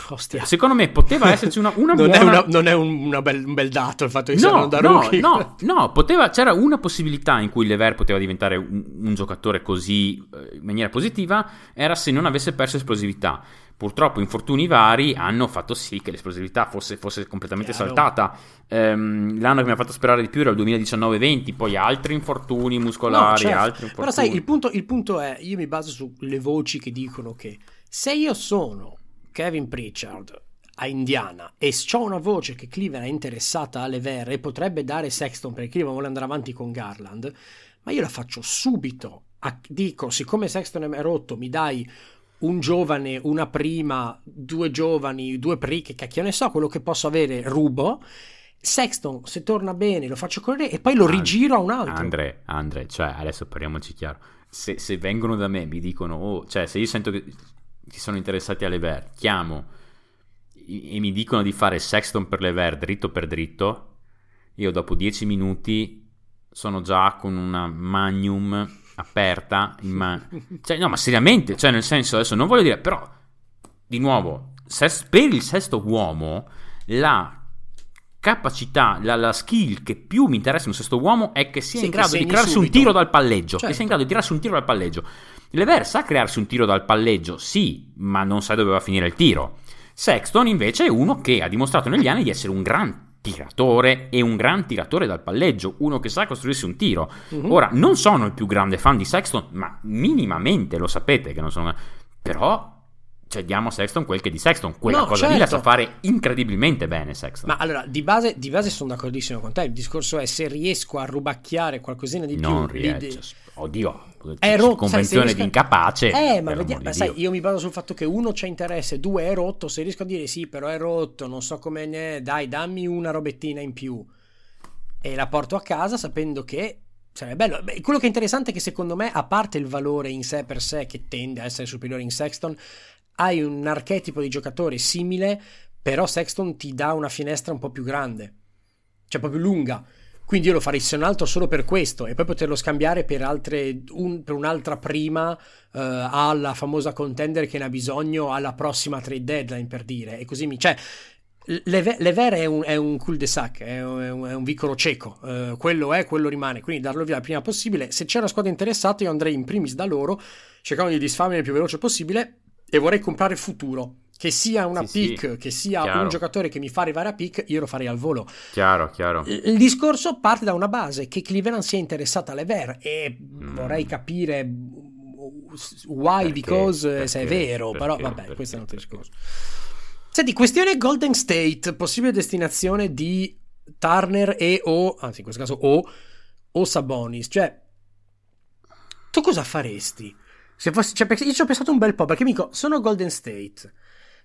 Ostia. Secondo me poteva esserci una, una non, buona. è, una- non è un, bel, un bel dato il fatto di essere No, da no, rookie. no, no, poteva, c'era una possibilità in cui Lever poteva diventare un, un giocatore così eh, in maniera positiva, era se non avesse perso esplosività. Purtroppo infortuni vari hanno fatto sì che l'esplosività fosse, fosse completamente Chiaro. saltata. Ehm, l'anno che mi ha fatto sperare di più era il 2019-20, poi altri infortuni No, muscolari, certo. altri infortuni. Però sai, il punto, il punto è, io mi baso sulle voci che dicono che se io sono Kevin Pritchard a Indiana e ho una voce che Cleveland è interessata alle vere e potrebbe dare Sexton perché Cleveland vuole andare avanti con Garland, ma io la faccio subito. A- dico, siccome Sexton è rotto, mi dai un giovane, una prima, due giovani, due pri, che cacchio ne so, quello che posso avere rubo. Sexton, se torna bene, lo faccio correre e poi lo And- rigiro a un altro. Andre, Andre, cioè adesso parliamoci chiaro. Se, se vengono da me mi dicono, oh, cioè se io sento che, che sono interessati a Lever, chiamo e, e mi dicono di fare Sexton per Lever dritto per dritto, io dopo 10 minuti sono già con una magnum aperta in mano. Cioè, no, ma seriamente, cioè nel senso adesso non voglio dire, però di nuovo, ses- per il sesto uomo la capacità, la, la skill che più mi interessa in un sesto uomo è che sia Sì, in che grado di crearsi un subito. tiro dal palleggio, che Certo. sia in grado di tirarsi un tiro dal palleggio. Lever sa crearsi un tiro dal palleggio, sì, ma non sa dove va a finire il tiro. Sexton invece è uno che ha dimostrato negli anni di essere un gran tiratore e un gran tiratore dal palleggio, uno che sa costruirsi un tiro. Mhm. Ora, non sono il più grande fan di Sexton, ma minimamente lo sapete che non sono... Però, cioè, diamo a Sexton quel che di Sexton. Quella No, cosa lì la certo. sa fare incredibilmente bene Sexton. Ma allora, di base, di base sono d'accordissimo con te. Il discorso è se riesco a rubacchiare qualcosina di non più. di- di-. Oddio, È rotto, convenzione sai, riesco- di incapace. Eh, ma vediamo, di sai, io mi baso sul fatto che uno c'ha interesse, due è rotto. Se riesco a dire sì, però è rotto, non so come ne è, dai, dammi una robettina in più e la porto a casa sapendo che sarebbe bello. Beh, quello che è interessante è che secondo me, a parte il valore in sé per sé, che tende a essere superiore in Sexton, hai un archetipo di giocatore simile, però Sexton ti dà una finestra un po' più grande, cioè un po' più lunga. Quindi io lo farei se non altro solo per questo e poi poterlo scambiare per, altre, un- per un'altra prima eh, alla famosa contender che ne ha bisogno alla prossima trade deadline per dire. E così mi... Cioè, Leve- Lever è un, è un cul-de-sac, è un, è un- vicolo cieco, eh, quello è, quello rimane, quindi darlo via il prima possibile. Se c'è una squadra interessata io andrei in primis da loro, cercando di disfarmi il più veloce possibile e vorrei comprare futuro. Che sia una Sì, sì, pick, che sia chiaro. un giocatore che mi fa arrivare a pick, io lo farei al volo. Chiaro, chiaro. Il discorso parte da una base che Cleveland sia interessata alle Ver e Mm. vorrei capire why, Perché? because, se è Perché? vero, però Perché? vabbè, Perché? questo è un altro Perché? discorso. Senti, questione Golden State, possibile destinazione di Turner e o, anzi in questo caso o, o Sabonis, cioè tu cosa faresti? Se fossi, cioè, perché io ci ho pensato un bel po' perché mi dico, sono Golden State,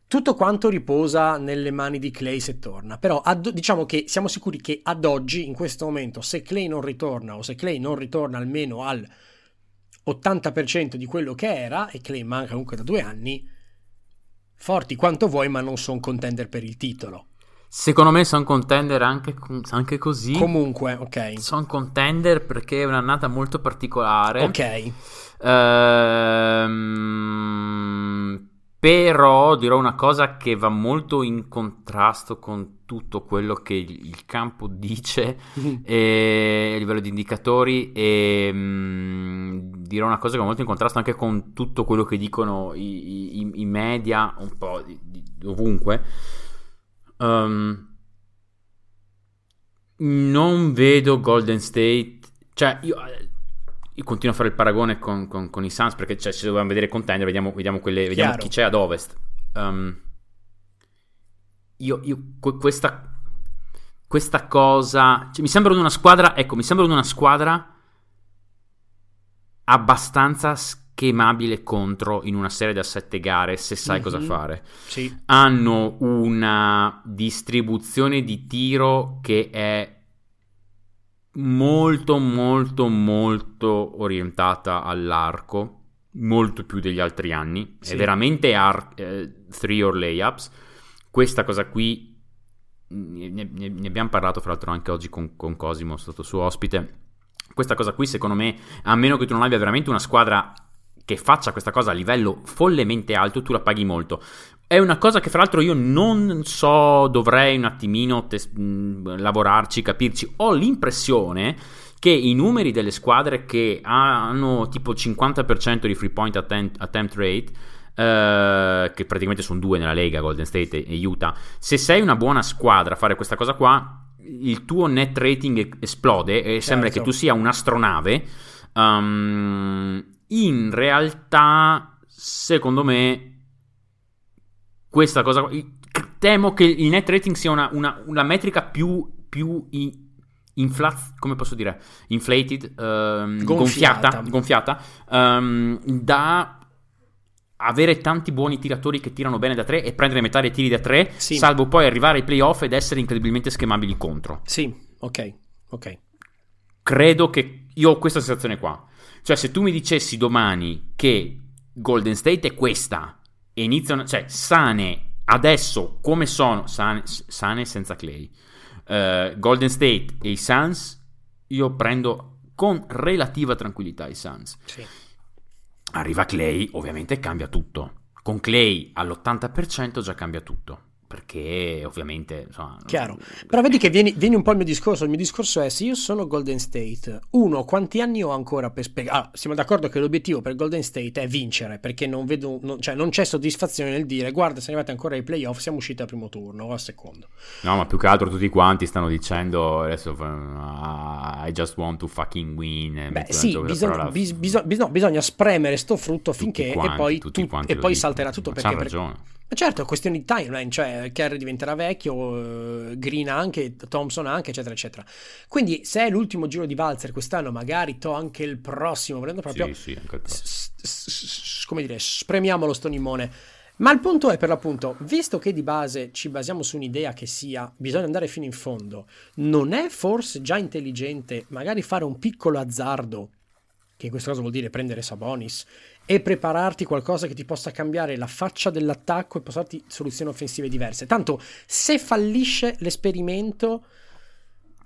tutto quanto riposa nelle mani di Clay se torna. Però ad- diciamo che siamo sicuri che ad oggi, in questo momento, se Clay non ritorna o se Clay non ritorna almeno al 80% di quello che era, e Clay manca comunque da due anni, forti quanto vuoi, ma non sono contender per il titolo. Secondo me sono contender anche, anche così. Comunque, ok. Sono contender perché è un'annata molto particolare. Ok. Ehm, però dirò una cosa che va molto in contrasto con tutto quello che il campo dice e, a livello di indicatori e mh, dirò una cosa che va molto in contrasto anche con tutto quello che dicono i, i, i media un po' di, di, ovunque. Um, non vedo Golden State, cioè io, io, continuo a fare il paragone con, con, con i Suns perché cioè, se dobbiamo vedere contender, vediamo, vediamo, quelle, vediamo chi c'è ad ovest. Um, io, io questa, questa cosa, cioè, mi sembra una squadra, ecco, mi sembra una squadra abbastanza schemabile contro in una serie da sette gare se sai mm-hmm. cosa fare. Sì. Hanno una distribuzione di tiro che è molto molto molto orientata all'arco, molto più degli altri anni. Sì. È veramente ar- eh, three or layups. Questa cosa qui ne, ne, ne, abbiamo parlato fra l'altro anche oggi con, con Cosimo, stato suo ospite. Questa cosa qui, secondo me, a meno che tu non abbia veramente una squadra che faccia questa cosa a livello follemente alto, tu la paghi molto. È una cosa che fra l'altro io non so, dovrei un attimino tes- lavorarci, capirci. Ho l'impressione che i numeri delle squadre che hanno tipo 50% di free point attempt, attempt rate, eh, che praticamente sono due nella Lega, Golden State e Utah, se sei una buona squadra a fare questa cosa qua, il tuo net rating esplode e certo. sembra che tu sia un'astronave. Um, in realtà, secondo me, questa cosa. Temo che il net rating sia una, una, una metrica più, più in, Inflaz- come posso dire? Inflated, um, gonfiata, gonfiata um, da avere tanti buoni tiratori che tirano bene da tre e prendere metà dei tiri da tre, sì. salvo poi arrivare ai playoff ed essere incredibilmente schemabili contro. Sì, ok, ok. Credo che io ho questa sensazione qua. Cioè, se tu mi dicessi domani che Golden State è questa e iniziano, cioè, sane adesso come sono, sane, sane senza Clay, uh, Golden State e i Suns, io prendo con relativa tranquillità i Suns. Sì. Arriva Clay, ovviamente cambia tutto. Con Clay all'80% già cambia tutto perché ovviamente insomma, chiaro. però vedi che vieni, vieni, un po' al mio discorso. Il mio discorso è se io sono Golden State uno quanti anni ho ancora per spiegare ah, siamo d'accordo che l'obiettivo per Golden State è vincere perché non vedo non, cioè non c'è soddisfazione nel dire guarda siamo arrivati ancora ai playoff siamo usciti al primo turno o al secondo no ma più che altro tutti quanti stanno dicendo adesso I just want to fucking win beh sì bisogna, bis, bis, bis, no, bisogna spremere sto frutto finché quanti, e poi, tu, e poi salterà tutto ma perché, ragione ma certo, è questione di timeline, cioè Kerry diventerà vecchio, eh, Green anche, Thompson anche, eccetera, eccetera. Quindi se è l'ultimo giro di valzer quest'anno, magari to anche il prossimo, volendo proprio... Sì, sì, anche il s- s- come dire, spremiamolo sto limone. Ma il punto è per l'appunto, visto che di base ci basiamo su un'idea che sia bisogna andare fino in fondo, non è forse già intelligente magari fare un piccolo azzardo, che in questo caso vuol dire prendere Sabonis, e prepararti qualcosa che ti possa cambiare la faccia dell'attacco e portarti soluzioni offensive diverse. Tanto se fallisce l'esperimento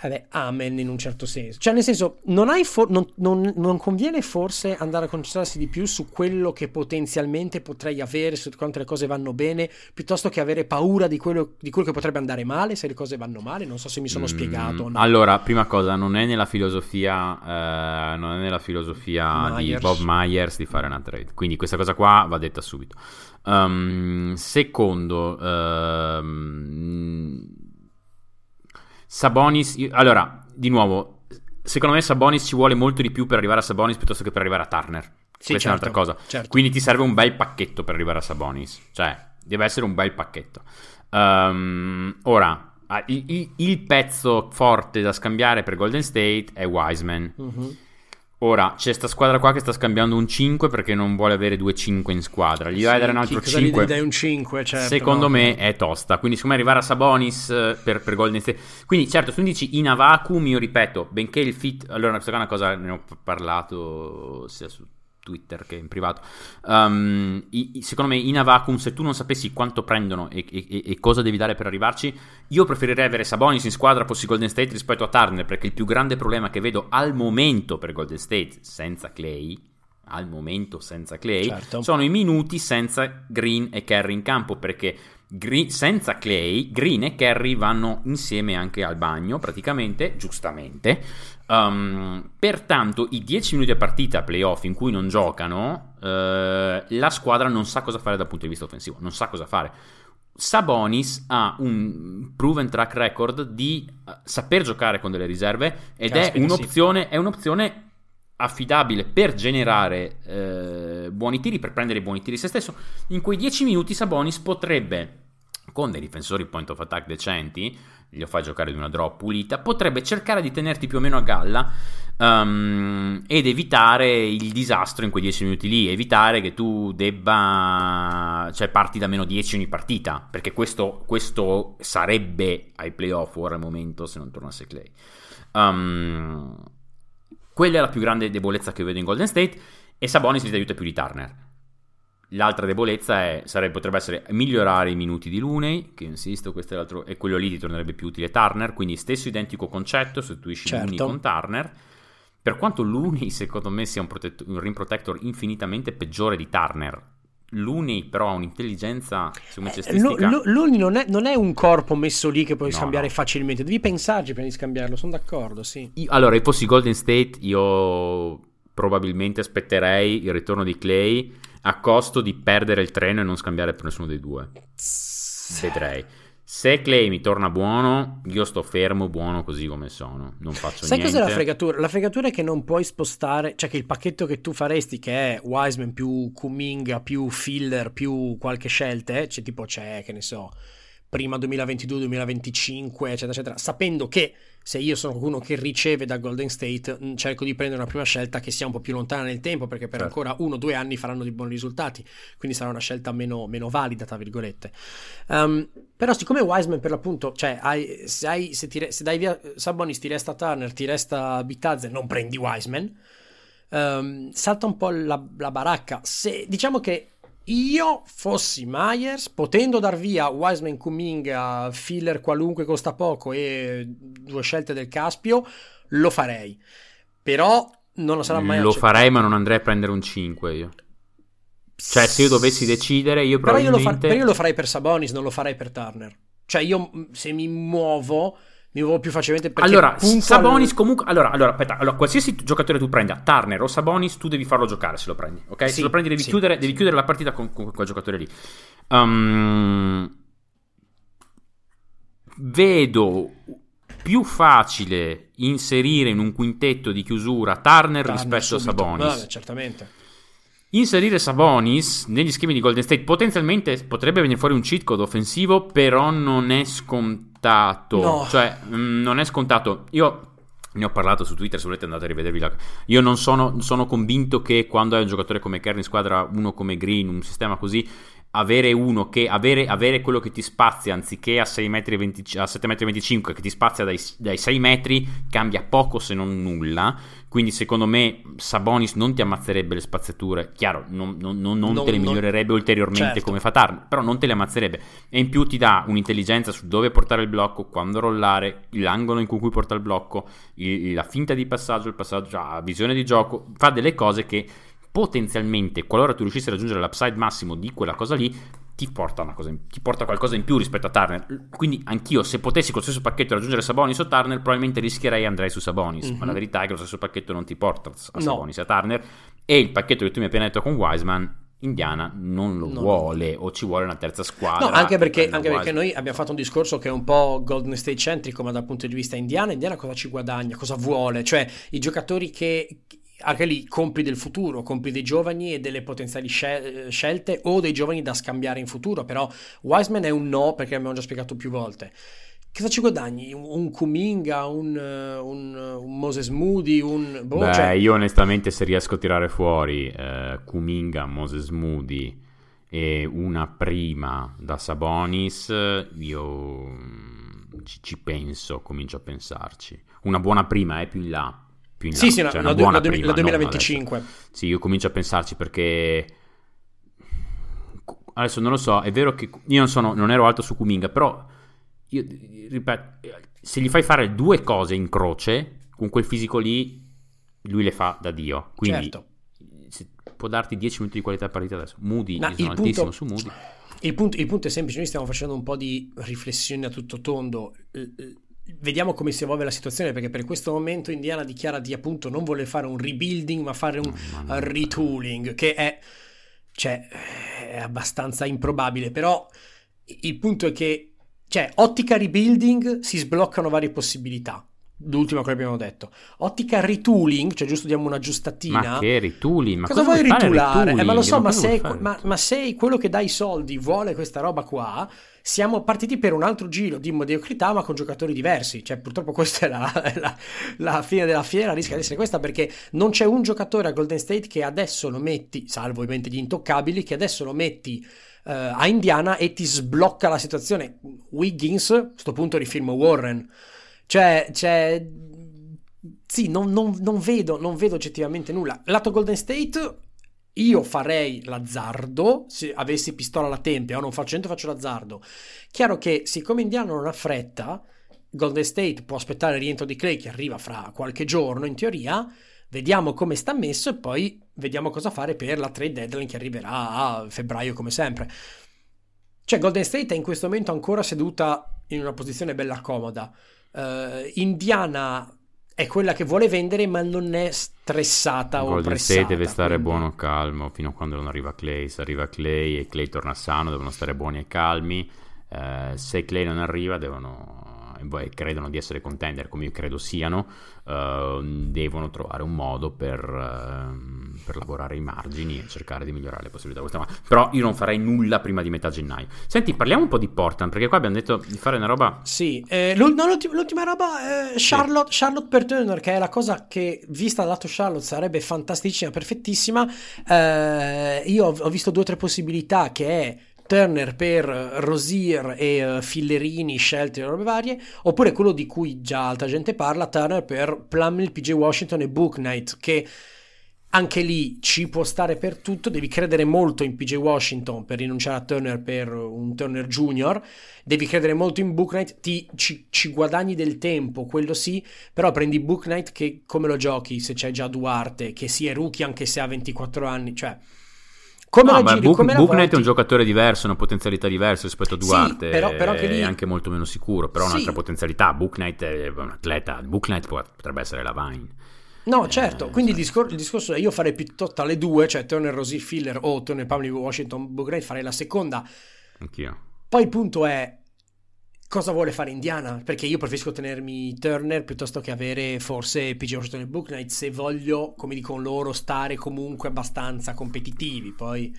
Vabbè, amen in un certo senso. Cioè, nel senso, non, for- non, non, non, conviene forse andare a concentrarsi di più su quello che potenzialmente potrei avere, su quante le cose vanno bene, piuttosto che avere paura di quello, di quello che potrebbe andare male, se le cose vanno male. Non so se mi sono mm, spiegato. No. Allora, prima cosa, non è nella filosofia, eh, non è nella filosofia di Bob Myers di fare una trade. Quindi questa cosa qua va detta subito. Um, secondo, um, Sabonis, allora, di nuovo, secondo me Sabonis ci vuole molto di più per arrivare a Sabonis piuttosto che per arrivare a Turner. Sì, Questa certo, è un'altra cosa. Certo. Quindi ti serve un bel pacchetto per arrivare a Sabonis. Cioè, deve essere un bel pacchetto. Um, ora, il, il, il, pezzo forte da scambiare per Golden State è Wiseman. Mm-hmm. Ora c'è sta squadra qua che sta scambiando un 5 perché non vuole avere due 5 in squadra. Gli Sì, vai a dare un altro cosa gli 5. dai un 5, certo, Secondo no. me è tosta. Quindi, secondo me, arrivare a Sabonis eh, per, per Golden State. Quindi, certo, tu mi dici in a vacuum. Io ripeto, benché il fit. Allora, questa è una cosa ne ho parlato sia su Twitter che in privato. Um, i- i- secondo me, in a vacuum, se tu non sapessi quanto prendono e, e- e cosa devi dare per arrivarci, io preferirei avere Sabonis in squadra fossi Golden State rispetto a Turner. Perché il più grande problema che vedo al momento per Golden State senza Clay. Al momento senza Clay Certo. sono i minuti senza Green e Kerry in campo perché Green- senza Clay Green e Kerry vanno insieme anche al bagno praticamente giustamente Um, pertanto i 10 minuti a partita playoff in cui non giocano eh, la squadra non sa cosa fare dal punto di vista offensivo non sa cosa fare Sabonis ha un proven track record di eh, saper giocare con delle riserve ed è un'opzione, è un'opzione affidabile per generare eh, buoni tiri, per prendere buoni tiri se stesso. In quei 10 minuti Sabonis potrebbe, con dei difensori point of attack decenti, li fai giocare di una drop pulita, potrebbe cercare di tenerti più o meno a galla um, ed evitare il disastro in quei 10 minuti lì, evitare che tu debba, cioè parti da meno 10 ogni partita, perché questo, questo sarebbe ai playoff ora al momento se non tornasse Clay. Um, quella è la più grande debolezza che vedo in Golden State e Sabonis ti aiuta più di Turner. L'altra debolezza è, sarebbe, potrebbe essere migliorare i minuti di Looney, che insisto, questo è l'altro, e quello lì ti tornerebbe più utile Turner, quindi stesso identico concetto, sostituisci Certo. Looney con Turner. Per quanto Looney secondo me sia un, protetto- un rim protector infinitamente peggiore di Turner, Looney però ha un'intelligenza Eh, cestistica Lu- Lu- Looney non è, non è un corpo messo lì che puoi No, scambiare no. facilmente, devi pensarci prima di scambiarlo, sono d'accordo, sì. Io- allora, io fossi Golden State, io probabilmente aspetterei il ritorno di Clay a costo di perdere il treno e non scambiare per nessuno dei due. Vedrei. Se Clay mi torna buono, io sto fermo, buono così come sono. Non faccio Sai niente. cos'è la fregatura? La fregatura è che non puoi spostare, cioè che il pacchetto che tu faresti, che è Wiseman più Kuminga più filler più qualche scelte, cioè tipo c'è, che ne so, prima 2022-2025, eccetera, eccetera, sapendo che se io sono qualcuno che riceve da Golden State, mh, cerco di prendere una prima scelta che sia un po' più lontana nel tempo, perché per Certo. ancora uno o due anni faranno di buoni risultati, quindi sarà una scelta meno, meno valida, tra virgolette. Um, però siccome Wiseman per l'appunto, cioè hai- se, hai- se re- se dai via Sabonis ti resta Turner, ti resta Bitazze, non prendi Wiseman, um, salta un po' la, la baracca. Se diciamo che io fossi Myers, potendo dar via Wiseman Kuminga, filler qualunque costa poco e due scelte del Caspio, lo farei. Però non lo sarà mai Lo accettato. farei, ma non andrei a prendere un 5 io. Cioè, se io dovessi decidere, io Però io, lo fa- probabilmente... però io lo farei per Sabonis, non lo farei per Turner. Cioè, io se mi muovo, mi muovo più facilmente perché Allora, Sabonis al- comunque. Allora, allora, aspetta. Allora, qualsiasi giocatore tu prenda, Turner o Sabonis, tu devi farlo giocare se lo prendi. Ok? Sì, se lo prendi, devi, sì, chiudere, sì. devi chiudere la partita con, con quel giocatore lì. Um, vedo più facile inserire in un quintetto di chiusura Turner, Turner rispetto subito. a Sabonis. Vabbè, certamente. Inserire Sabonis negli schemi di Golden State potenzialmente potrebbe venire fuori un cheat code offensivo, però non è scontato. No. Cioè, mm, non è scontato. Io ne ho parlato su Twitter, se volete andate a rivedervi la... Io non sono, sono convinto che quando hai un giocatore come Kerry in squadra, uno come Green, un sistema così, avere uno che... Avere, avere quello che ti spazia anziché a 6 metri e 20 a 7 metri e 25 che ti spazia dai, dai 6 metri cambia poco se non nulla. Quindi secondo me Sabonis non ti ammazzerebbe le spaziature. Chiaro, non, non- non- non te le migliorerebbe ulteriormente Certo. come fa Turner, però non te le ammazzerebbe. E in più ti dà un'intelligenza su dove portare il blocco, quando rollare, l'angolo in cui puoi portare il blocco, il- la finta di passaggio, il passaggio, la visione di gioco. Fa delle cose che potenzialmente, qualora tu riuscissi a raggiungere l'upside massimo di quella cosa lì, ti porta, una cosa in- ti porta qualcosa in più rispetto a Turner. Quindi anch'io, se potessi col stesso pacchetto raggiungere Sabonis o Turner, probabilmente rischierei e andrei su Sabonis. Ma Mhm. la verità è che lo stesso pacchetto non ti porta a No. Sabonis e a Turner. E il pacchetto che tu mi hai appena detto con Wiseman, Indiana non lo Non vuole, o ci vuole una terza squadra. No, anche che perché, anche perché noi abbiamo fatto un discorso che è un po' Golden State centrico, ma dal punto di vista indiana, Indiana cosa ci guadagna, cosa vuole? Cioè, i giocatori che anche lì compri del futuro, compri dei giovani e delle potenziali scel- scelte o dei giovani da scambiare in futuro, però Wiseman è un no perché abbiamo già spiegato più volte. cosa ci guadagni? Un, Kuminga, un, un, un, Moses Moody, un... Boh, Beh, cioè... io onestamente se riesco a tirare fuori eh, Kuminga, Moses Moody e una prima da Sabonis, io mm, ci, ci penso, comincio a pensarci. Una buona prima è più in là. Più in là. Sì, sì, no, cioè la, la, prima, la 2025. No, sì, io comincio a pensarci perché adesso non lo so, è vero che io non, sono, non ero alto su Kuminga, però io ripeto, se gli fai fare due cose in croce, con quel fisico lì, lui le fa da Dio. Quindi certo. può darti 10 minuti di qualità a partita adesso. Moody, no, sono altissimo punto, su Moody. Il punto, il punto è semplice, noi stiamo facendo un po' di riflessioni a tutto tondo. Vediamo come si evolve la situazione perché per questo momento Indiana dichiara di appunto non voler fare un rebuilding ma fare un retooling che è cioè, è abbastanza improbabile, però il punto è che, cioè, ottica rebuilding si sbloccano varie possibilità. L'ultima che abbiamo detto. Ottica retooling, cioè giusto diamo una giustatina. Ma che retooling? Ma cosa, cosa vuoi ritulare? Eh, ma lo so, ma se, ma, ma se quello che dà i soldi vuole questa roba qua, siamo partiti per un altro giro di mediocrità ma con giocatori diversi cioè purtroppo questa è la, la, la, fine della fiera rischia di essere questa perché non c'è un giocatore a Golden State che adesso lo metti salvo ovviamente gli intoccabili che adesso lo metti uh, a Indiana e ti sblocca la situazione Wiggins a questo punto rifilmo Warren cioè c'è sì non, non, non, vedo, non vedo oggettivamente nulla lato Golden State io farei l'azzardo, se avessi pistola alla tempia o non faccio niente faccio l'azzardo. Chiaro che siccome Indiano non ha fretta, Golden State può aspettare il rientro di Clay che arriva fra qualche giorno in teoria, vediamo come sta messo e poi vediamo cosa fare per la trade deadline che arriverà a febbraio come sempre. Cioè Golden State è in questo momento ancora seduta in una posizione bella comoda. Uh, Indiana è quella che vuole vendere ma non è stressata Golden o pressata. State deve stare quindi... buono calmo fino a quando non arriva Clay. Se arriva Clay e Clay torna sano devono stare buoni e calmi. Eh, se Clay non arriva devono credono di essere contender come io credo siano, uh, devono trovare un modo per, uh, per, lavorare i margini e cercare di migliorare le possibilità. Ma, però io non farei nulla prima di metà gennaio. Senti, parliamo un po' di Portland, perché qua abbiamo detto di fare una roba... Sì, eh, l'ultima, l'ultima, roba, eh, Charlotte, sì. Charlotte, per Turner, che è la cosa che vista dal lato Charlotte sarebbe fantasticissima, perfettissima. Eh, io ho, ho visto due o tre possibilità che è Turner per Rosier e uh, Fillerini scelti e robe varie, oppure quello di cui già altra gente parla, Turner per Plumlee, PJ Washington e Book Knight, che anche lì ci può stare per tutto, devi credere molto in PJ Washington per rinunciare a Turner per un Turner Junior, devi credere molto in Book Knight, ti, ci, ci, guadagni del tempo, quello sì, però prendi Book Knight che come lo giochi se c'è già Duarte, che sia rookie anche se ha 24 anni, cioè come no, la giri, Book, come è un giocatore diverso, una potenzialità diversa rispetto a Duarte, sì, però, però è lì... anche molto meno sicuro, però sì. un'altra potenzialità. Booknight è un atleta, Booknight potrebbe essere la Vine. No, certo, eh, quindi il, discor- il, discorso è io farei piuttosto tra le due, cioè Turner Rosy Filler o Turner Pamela Washington Booknight, farei la seconda. Anch'io. Poi il punto è cosa vuole fare Indiana? Perché io preferisco tenermi Turner piuttosto che avere forse PG Washington e Book Knight se voglio, come dicono loro, stare comunque abbastanza competitivi. Poi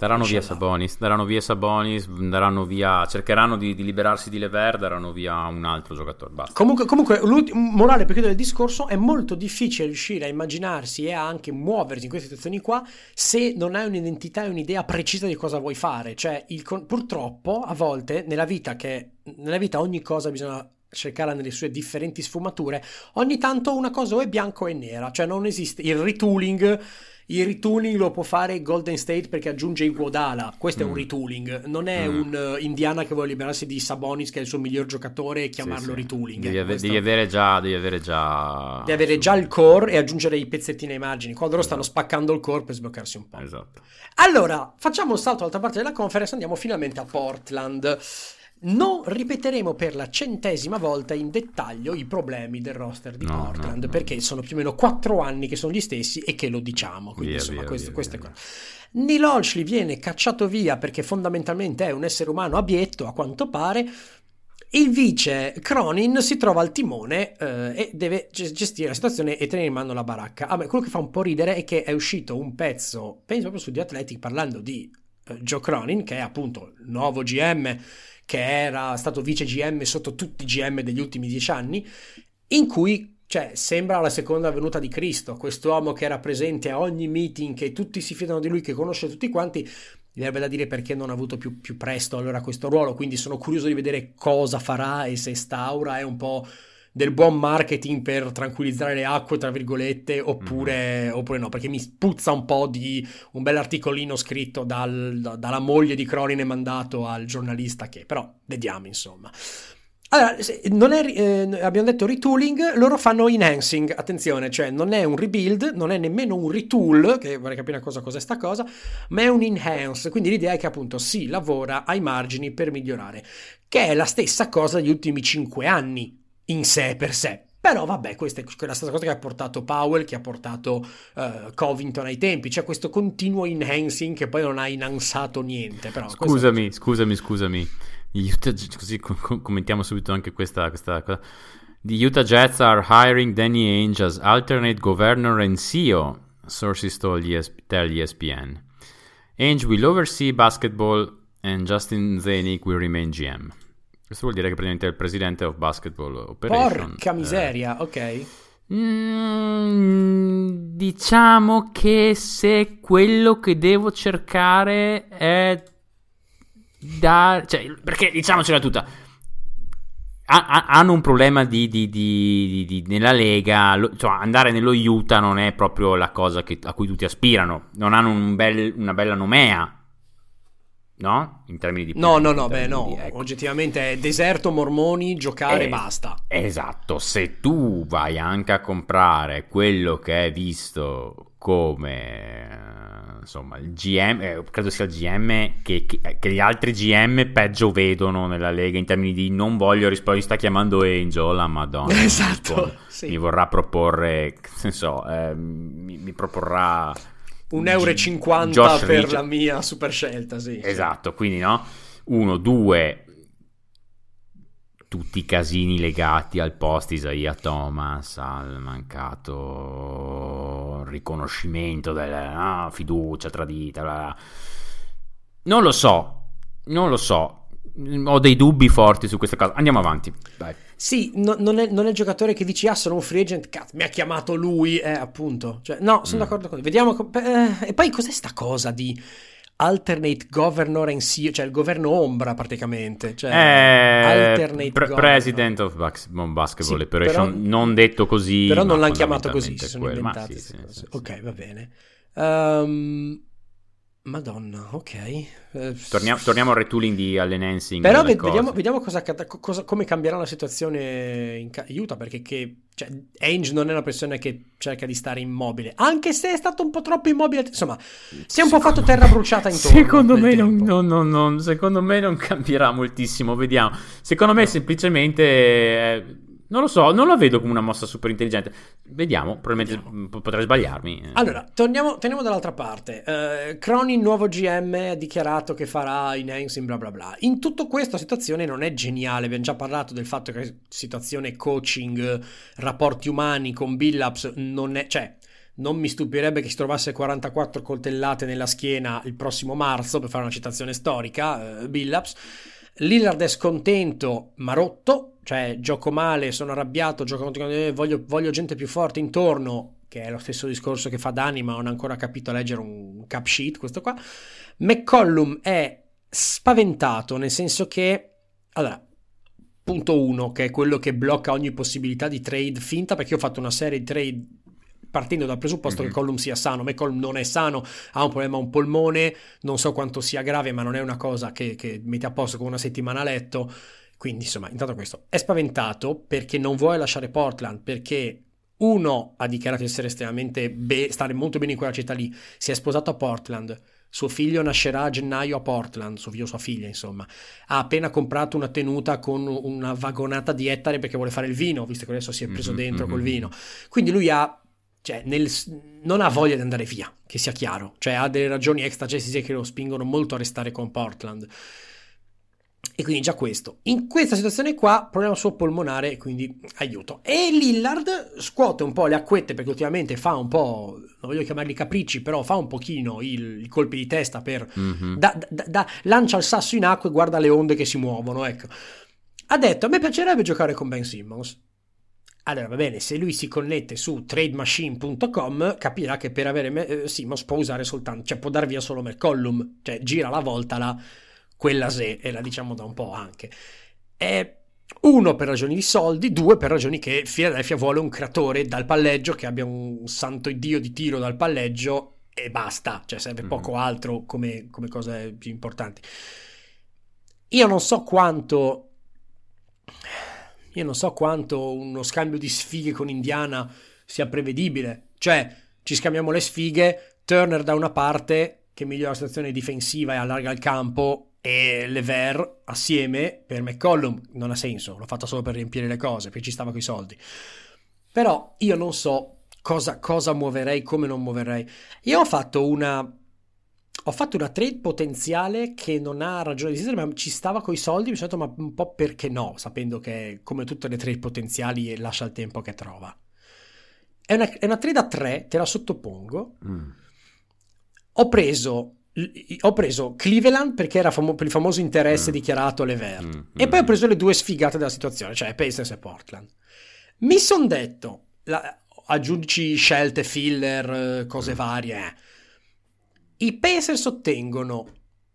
Daranno via Sabonis, daranno via Sabonis, daranno via, cercheranno di, di, liberarsi di Lever, daranno via un altro giocatore. Basta. Comunque, comunque morale per chiudere il discorso, è molto difficile riuscire a immaginarsi e a anche muoversi in queste situazioni qua se non hai un'identità e un'idea precisa di cosa vuoi fare. Cioè, il, purtroppo, a volte, nella vita, che nella vita ogni cosa bisogna cercarla nelle sue differenti sfumature, ogni tanto una cosa o è bianca o è nera, cioè non esiste il retooling il retooling lo può fare Golden State perché aggiunge Iguodala. Questo mm. è un mm. retooling. Non è mm. un uh, Indiana che vuole liberarsi di Sabonis, che è il suo miglior giocatore, e chiamarlo sì, sì. retooling. Devi, ave- devi, avere già, devi avere già. Devi avere già il core e aggiungere i pezzettini ai margini. Quando loro esatto. stanno spaccando il core per sbloccarsi un po'. Esatto. Allora, facciamo un salto all'altra parte della conference. Andiamo finalmente a Portland. Non ripeteremo per la centesima volta in dettaglio i problemi del roster di no, Portland, no, no. perché sono più o meno quattro anni che sono gli stessi e che lo diciamo. Quindi, via, insomma, via, questo, via, questo è quello. Neil Olshley viene cacciato via perché fondamentalmente è un essere umano abietto, a quanto pare. Il vice Cronin si trova al timone eh, e deve gestire la situazione e tenere in mano la baracca. Ah, beh, quello che fa un po' ridere è che è uscito un pezzo, penso proprio su The Athletic, parlando di eh, Joe Cronin, che è appunto il nuovo GM che era stato vice GM sotto tutti i GM degli ultimi dieci anni, in cui cioè, sembra la seconda venuta di Cristo, quest'uomo che era presente a ogni meeting, che tutti si fidano di lui, che conosce tutti quanti, mi verrebbe da dire perché non ha avuto più, più presto allora questo ruolo, quindi sono curioso di vedere cosa farà e se sta aura è un po' del buon marketing per tranquillizzare le acque, tra virgolette, oppure, mm. oppure no, perché mi puzza un po' di un bel articolino scritto dal, da, dalla moglie di Cronin e mandato al giornalista che, però vediamo insomma. Allora, non è, eh, abbiamo detto retooling, loro fanno enhancing, attenzione, cioè non è un rebuild, non è nemmeno un retool, che vorrei capire una cosa cos'è sta cosa, ma è un enhance, quindi l'idea è che appunto si lavora ai margini per migliorare, che è la stessa cosa degli ultimi 5 anni in sé per sé. Però vabbè, questa è la stessa cosa che ha portato Powell, che ha portato uh, Covington ai tempi, c'è questo continuo enhancing che poi non ha enhanzato niente. Però scusami, questo... scusami, scusami. Utah, così commentiamo subito anche questa, questa cosa. The Utah Jets are hiring Danny Ainge as alternate governor and CEO, sources told ESP, tell ESPN. Ainge will oversee basketball and Justin Zanuck will remain GM. Questo vuol dire che praticamente è il presidente of basketball operation. Porca miseria, eh. ok. Mm, diciamo che se quello che devo cercare è da... Cioè, perché diciamocela tutta. Ha, hanno un problema di, di, di, nella Lega, lo, cioè andare nello Utah non è proprio la cosa che, a cui tutti aspirano. Non hanno un bel, una bella nomea no? In termini di... No, no, no, beh no, di, ecco. oggettivamente è deserto, mormoni, giocare, e eh, basta. Esatto, se tu vai anche a comprare quello che è visto come, insomma, il GM, eh, credo sia il GM che, che, che, gli altri GM peggio vedono nella Lega in termini di non voglio rispondere, sta chiamando Angel, la madonna. Esatto, mi, sì. mi vorrà proporre, non so, eh, mi, mi proporrà un euro e 50 per Ridge. la mia super scelta, sì. Esatto, quindi no? Uno, due, tutti i casini legati al post Isaiah Thomas, al mancato riconoscimento della no, fiducia tradita. Bla bla. Non lo so, non lo so. Ho dei dubbi forti su questa cosa. Andiamo avanti. Dai. Sì, no, non, è, non, è, il giocatore che dici, ah, sono un free agent, cazzo, mi ha chiamato lui, eh, appunto. Cioè, no, sono mm. d'accordo con te. Vediamo. Eh, e poi cos'è sta cosa di alternate governor and CEO, cioè il governo ombra praticamente. Cioè, eh, alternate pre- President of Basketball sì, Operation, però, non detto così. Però non l'hanno chiamato così, si sono inventati. Sì, sì, ok, va bene. Um, Madonna, ok. Eh, torniamo, torniamo, al retooling di Allen Hensing. Però vediamo, vediamo cosa, cosa, come cambierà la situazione in Utah, perché che, cioè, Ainge non è una persona che cerca di stare immobile, anche se è stato un po' troppo immobile. Insomma, si è un po' fatto terra bruciata intorno. Secondo me non, non, non, secondo me non cambierà moltissimo, vediamo. Secondo me no. semplicemente... Eh, non lo so, non la vedo come una mossa super intelligente. Vediamo, probabilmente Vediamo. potrei sbagliarmi. Allora, torniamo, torniamo dall'altra parte. Uh, Cronin, nuovo GM, ha dichiarato che farà in Hensing, bla bla bla. In tutto questo la situazione non è geniale. Abbiamo già parlato del fatto che situazione coaching, rapporti umani con Billups non è... Cioè, non mi stupirebbe che si trovasse 44 coltellate nella schiena il prossimo marzo, per fare una citazione storica, uh, Billups. Lillard è scontento, ma rotto, cioè gioco male, sono arrabbiato, gioco contro, eh, voglio, voglio gente più forte intorno, che è lo stesso discorso che fa Dani, ma non ha ancora capito a leggere un cap sheet, questo qua. McCollum è spaventato, nel senso che, allora, punto uno, che è quello che blocca ogni possibilità di trade finta, perché io ho fatto una serie di trade partendo dal presupposto mm-hmm. che Colum sia sano. McCollum non è sano, ha un problema a un polmone, non so quanto sia grave, ma non è una cosa che, che mette a posto con una settimana a letto. Quindi, insomma, intanto questo. È spaventato perché non vuole lasciare Portland, perché uno ha dichiarato di essere estremamente be- stare molto bene in quella città lì, si è sposato a Portland. Suo figlio nascerà a gennaio a Portland, suo figlio, sua figlia, insomma. Ha appena comprato una tenuta con una vagonata di ettari perché vuole fare il vino, visto che adesso si è preso mm-hmm, dentro mm-hmm. col vino. Quindi lui ha cioè, nel, non ha voglia di andare via, che sia chiaro, cioè ha delle ragioni extragestiche che lo spingono molto a restare con Portland. E quindi già questo. In questa situazione qua, problema suo polmonare, quindi aiuto. E Lillard scuote un po' le acquette perché ultimamente fa un po', non voglio chiamarli capricci, però fa un pochino il- i colpi di testa per... Mhm. da- da- da- lancia il sasso in acqua e guarda le onde che si muovono, ecco. Ha detto, a me piacerebbe giocare con Ben Simmons. Allora, va bene, se lui si connette su trademachine.com capirà che per avere me- eh, Simmons può usare soltanto, cioè può dar via solo McCollum, cioè gira la volta la, quella se, e la diciamo da un po' anche. È uno per ragioni di soldi, due per ragioni che Philadelphia vuole un creatore dal palleggio che abbia un santo iddio di tiro dal palleggio e basta, cioè serve Mhm. poco altro come, come cose più importanti. Io non so quanto io non so quanto uno scambio di sfighe con Indiana sia prevedibile. Cioè, ci scambiamo le sfighe, Turner da una parte che migliora la situazione difensiva e allarga il campo e Lever assieme per McCollum non ha senso, l'ho fatto solo per riempire le cose, perché ci stava coi soldi. Però io non so cosa, cosa muoverei, come non muoverei. Io ho fatto una ho fatto una trade potenziale che non ha ragione di esistere, ma ci stava coi soldi. Mi sono detto, ma un po' perché no? Sapendo che, come tutte le trade potenziali, lascia il tempo che trova. È una, è una trade a 3, te la sottopongo. Mm. Ho preso, ho preso Cleveland perché era famo- per il famoso interesse Mm. dichiarato a Lever. Mm, E mm. poi ho preso le due sfigate della situazione, cioè Pacers e Portland. Mi son detto, la- aggiungi scelte, filler, eh, cose varie. eh. I Pacers ottengono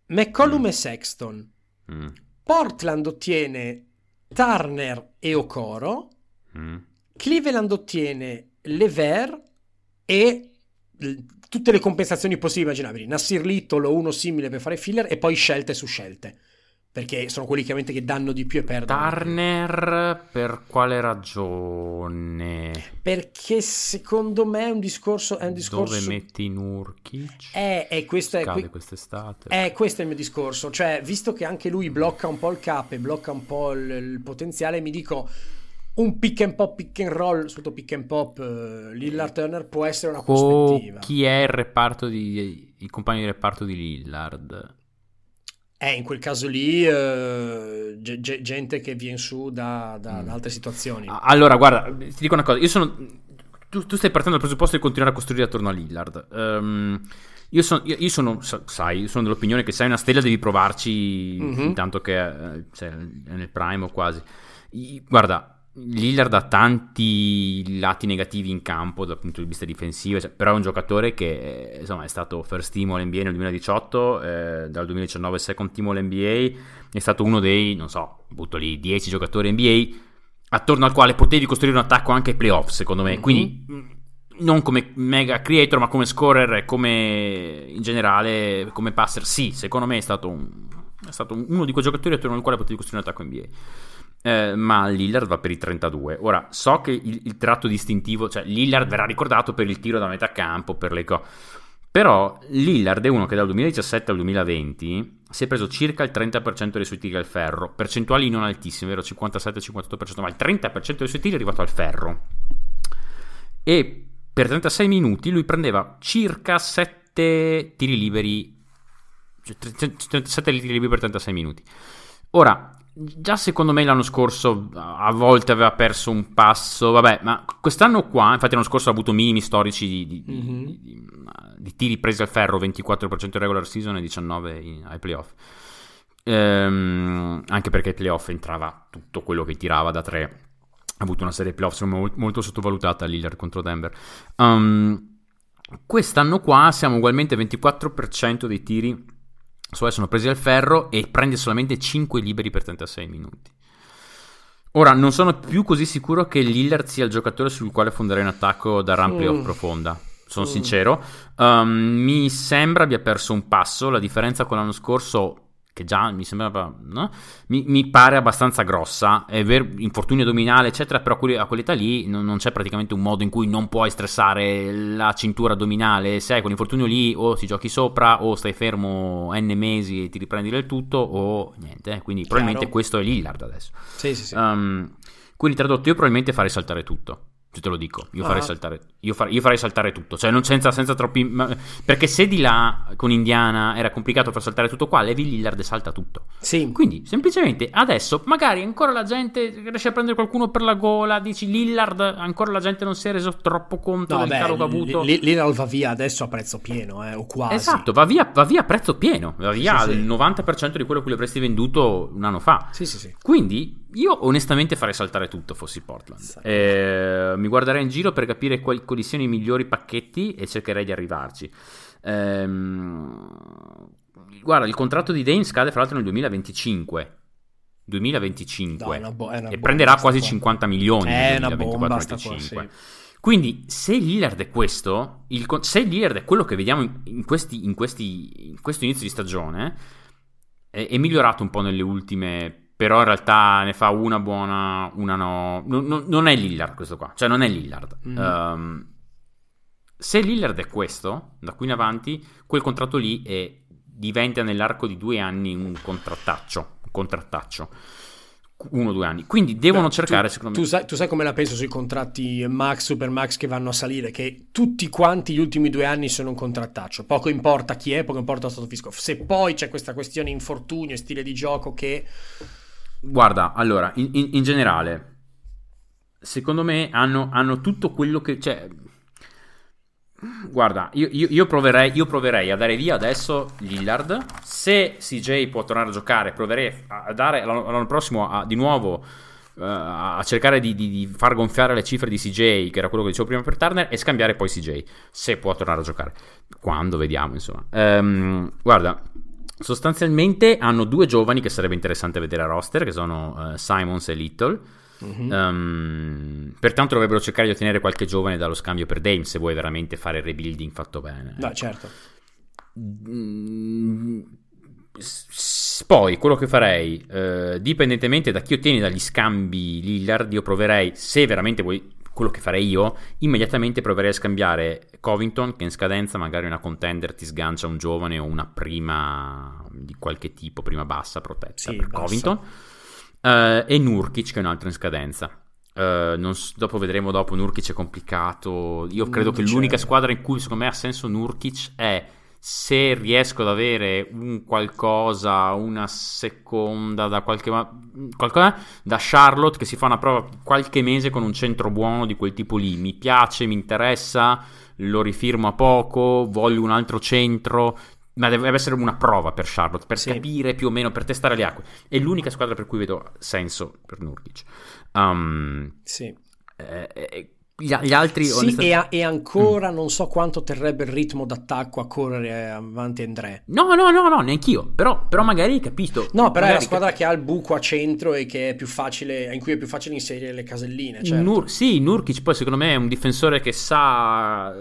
McCollum Mm. e Sexton. Mm. Portland ottiene Turner e Okoro. Mm. Cleveland ottiene Lever e tutte le compensazioni possibili e immaginabili. Nassir Little o uno simile per fare filler e poi scelte su scelte. Perché sono quelli chiaramente che danno di più e perdono. Turner per quale ragione? Perché secondo me è un discorso. È un discorso. Dove metti Nurkic? È, è questo, è, Scade que- quest'estate. è questo è il mio discorso. Cioè, visto che anche lui blocca un po' il cap e blocca un po' il, il potenziale, mi dico. Un pick and pop, pick and roll, soprattutto pick and pop, eh, Lillard Turner può essere una Co- prospettiva. chi è il reparto di i compagni di reparto di Lillard? Eh, in quel caso lì, eh, ge- ge- gente che viene su da, da- Mm. da altre situazioni. Allora, guarda, ti dico una cosa. Io sono. Tu, tu stai partendo dal presupposto di continuare a costruire attorno a Lillard. Ehm, io, sono, io, io sono, sa- sai, sono dell'opinione che sei una stella, devi provarci Mhm. intanto che eh, cioè, è nel prime o quasi. I- guarda, Lillard ha tanti lati negativi in campo dal punto di vista difensivo, cioè, però è un giocatore che eh, insomma, è stato first team all-NBA nel 2018, eh, dal 2019 second team all-NBA, è stato uno dei, non so, butto lì 10 giocatori NBA attorno al quale potevi costruire un attacco anche ai playoff, secondo me. Mhm. Quindi mh, non come mega creator, ma come scorer e come in generale come passer. Sì, secondo me è stato, un- è stato un- uno di quei giocatori attorno al quale potevi costruire un attacco NBA. Eh, ma Lillard va per i 32. Ora, so che il, il tratto distintivo, cioè Lillard verrà ricordato per il tiro da metà campo, per le cose. Però Lillard è uno che dal 2017 al 2020 si è preso circa il 30% dei suoi tiri al ferro, percentuali non altissime, vero 57-58%, ma il 30% dei suoi tiri è arrivato al ferro. E per 36 minuti lui prendeva circa 7 tiri liberi, cioè 37 tiri liberi per 36 minuti. Ora, già secondo me l'anno scorso a volte aveva perso un passo, vabbè, ma quest'anno qua, infatti l'anno scorso ha avuto minimi storici di, di- di- Mhm. di- di tiri presi al ferro, 24% in regular season e 19 in- ai playoff. Ehm, anche perché ai playoff entrava tutto quello che tirava da tre. Ha avuto una serie playoff me, molto, molto sottovalutata Lillard contro Denver. Um, quest'anno qua siamo ugualmente 24% dei tiri suoi sono presi al ferro e prende solamente 5 liberi per 36 minuti. Ora, non sono più così sicuro che Lillard sia il giocatore sul quale fonderei un attacco da run playoff Mm. profonda. Sono Mm. sincero. Um, mi sembra abbia perso un passo. La differenza con l'anno scorso, che già mi sembrava, no? mi, mi pare abbastanza grossa. È vero, infortunio addominale, eccetera. Però a quell'età lì non, non c'è praticamente un modo in cui non puoi stressare la cintura addominale. Se hai quell'infortunio lì, o ti giochi sopra, o stai fermo n mesi e ti riprendi del tutto, o niente. eh. Quindi, probabilmente Chiaro. questo è Lillard adesso. Sì, sì, sì. Um, quindi tradotto, io probabilmente farei saltare tutto. Te lo dico. Io, Ah. farei, saltare, io, far- io farei saltare tutto. Cioè, non senza, senza troppi. ma- perché se di là con Indiana era complicato far saltare tutto qua, levi Lillard salta tutto. Sì, Quindi, semplicemente adesso, magari ancora la gente riesce a prendere qualcuno per la gola. Dici Lillard, ancora la gente non si è reso troppo conto no, del caro che ha avuto. lì, lì va via adesso a prezzo pieno, eh, o quasi. Esatto, va via, va via a prezzo pieno. Va via Sì, sì. il 90% di quello che avresti venduto un anno fa. Sì, sì, sì. Quindi io onestamente farei saltare tutto fossi Portland. Eh, mi guarderei in giro per capire quali, quali siano i migliori pacchetti e cercherei di arrivarci. Ehm, guarda, il contratto di Dane scade fra l'altro nel 2025. 2025 No, bo- e prenderà quasi qua. 50 milioni È nel una bomba sta 2024-25. qua, sì. Quindi, se Lillard è questo, il se Lillard è quello che vediamo in, in questi, in, questi, in questo inizio di stagione, è, è migliorato un po' nelle ultime, però in realtà ne fa una buona, una no. Non, non- non è Lillard questo qua, cioè non è Lillard. Mm. Ehm, se Lillard è questo, da qui in avanti, quel contratto lì è- diventa nell'arco di due anni un contrattaccio. Un contrattaccio. Uno o due anni. Quindi devono Beh, cercare, tu, secondo tu me. sai, tu sai come la penso sui contratti max, super max che vanno a salire, che tutti quanti gli ultimi due anni sono un contrattaccio. Poco importa chi è, poco importa lo stato fisco. Se poi c'è questa questione infortunio e stile di gioco che... Guarda, allora, in, in- in generale, secondo me hanno, hanno tutto quello che... Cioè, guarda, io, io- io proverei, io proverei a dare via adesso Lillard. Se CJ può tornare a giocare, proverei a dare l'anno, l'anno prossimo a- di nuovo eh, a cercare di, di- di far gonfiare le cifre di CJ, che era quello che dicevo prima per Turner, e scambiare poi CJ, se può tornare a giocare. Quando, vediamo, insomma. Ehm, guarda, sostanzialmente hanno due giovani che sarebbe interessante vedere a roster, che sono eh, Simons e Little. Mhm. Ehm, pertanto dovrebbero cercare di ottenere qualche giovane dallo scambio per Dame se vuoi veramente fare il rebuilding fatto bene. No, Ecco. certo. Mm, s- Poi quello che farei, eh, dipendentemente da chi ottieni dagli scambi Lillard, io proverei, se veramente vuoi quello che farei io, immediatamente proverei a scambiare Covington, che in scadenza magari una contender ti sgancia un giovane o una prima di qualche tipo, prima bassa protetta Sì, per bassa. Covington, eh, e Nurkic, che è un altro in scadenza. Eh, non s- dopo vedremo dopo, Nurkic è complicato. Io credo Mm, che l'unica squadra in cui secondo me ha senso Nurkic è se riesco ad avere un qualcosa, una seconda da qualche qualcosa da Charlotte che si fa una prova qualche mese con un centro buono di quel tipo lì. Mi piace, mi interessa, lo rifirmo a poco, voglio un altro centro. Ma deve essere una prova per Charlotte per Sì. capire più o meno, per testare le acque. È l'unica squadra per cui vedo senso per Nurkic. Um, Sì. eh, eh, gli, gli altri, Sì, onestamente- e, a- e ancora non so quanto terrebbe il ritmo d'attacco a correre avanti André. No, no, no, no, neanch'io. Però, però magari hai capito. No, però è la squadra che ha il buco a centro e che è più facile, in cui è più facile inserire le caselline. cap- Certo. Nur- sì, Nurkic poi secondo me è un difensore che sa,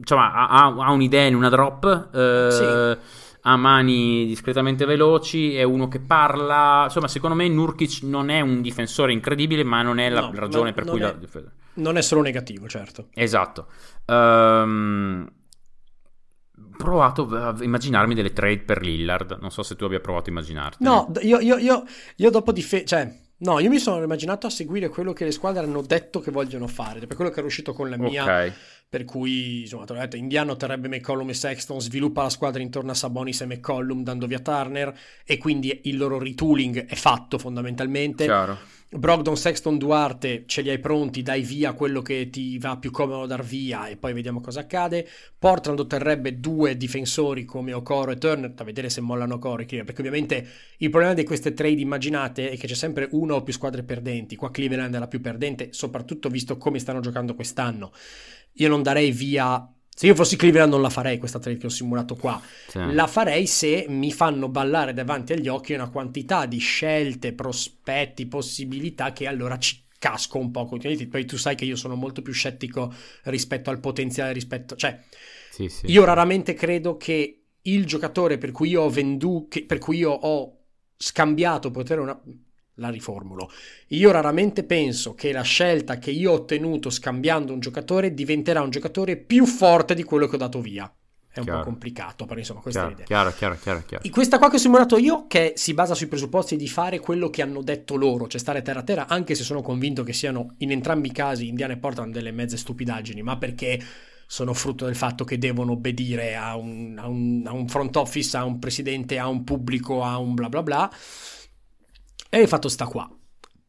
insomma, ha, ha- un'idea in una drop, eh, Sì. ha mani discretamente veloci, è uno che parla, insomma, secondo me Nurkic non è un difensore incredibile, ma non è la No, ragione per cui è- la difesa. Non è solo negativo, certo. Esatto. Ehm, provato a immaginarmi delle trade per Lillard. Non so se tu abbia provato a immaginarti. No, io, io, io, io dopo difesa... Cioè, no, io mi sono immaginato a seguire quello che le squadre hanno detto che vogliono fare. Per quello che era uscito con la mia... Ok. Per cui, insomma, te l'ho detto, Indiano terrebbe McCollum e Sexton, sviluppa la squadra intorno a Sabonis e McCollum dando via Turner e quindi il loro retooling è fatto fondamentalmente. Chiaro. Brogdon, Sexton, Duarte ce li hai pronti, dai via quello che ti va più comodo dar via e poi vediamo cosa accade. Portland otterrebbe due difensori come Okoro e Turner, da vedere se mollano Okoro e Cleveland, perché ovviamente il problema di queste trade immaginate è che c'è sempre una o più squadre perdenti. Qua Cleveland è la più perdente, soprattutto visto come stanno giocando quest'anno. Io non darei via... Se io fossi Cleveland non la farei questa trade che ho simulato qua. Sì. La farei se mi fanno ballare davanti agli occhi una quantità di scelte, prospetti, possibilità che allora ci casco un po' continuamente. Poi tu sai che io sono molto più scettico rispetto al potenziale, rispetto... Cioè, Sì, sì. io raramente credo che il giocatore per cui io ho venduto, per cui io ho scambiato potere una... La riformulo. Io raramente penso che la scelta che io ho ottenuto scambiando un giocatore diventerà un giocatore più forte di quello che ho dato via. è un Chiaro. po' complicato, però insomma questa è Chiaro, l'idea. chiaro, chiaro, chiaro, questa qua che ho simulato io, che si basa sui presupposti di fare quello che hanno detto loro, cioè stare terra a terra, anche se sono convinto che siano in entrambi i casi Indiana e Portland delle mezze stupidaggini, ma perché sono frutto del fatto che devono obbedire a un, a un- a un front office, a un presidente, a un pubblico, a un bla bla bla. E il fatto sta qua.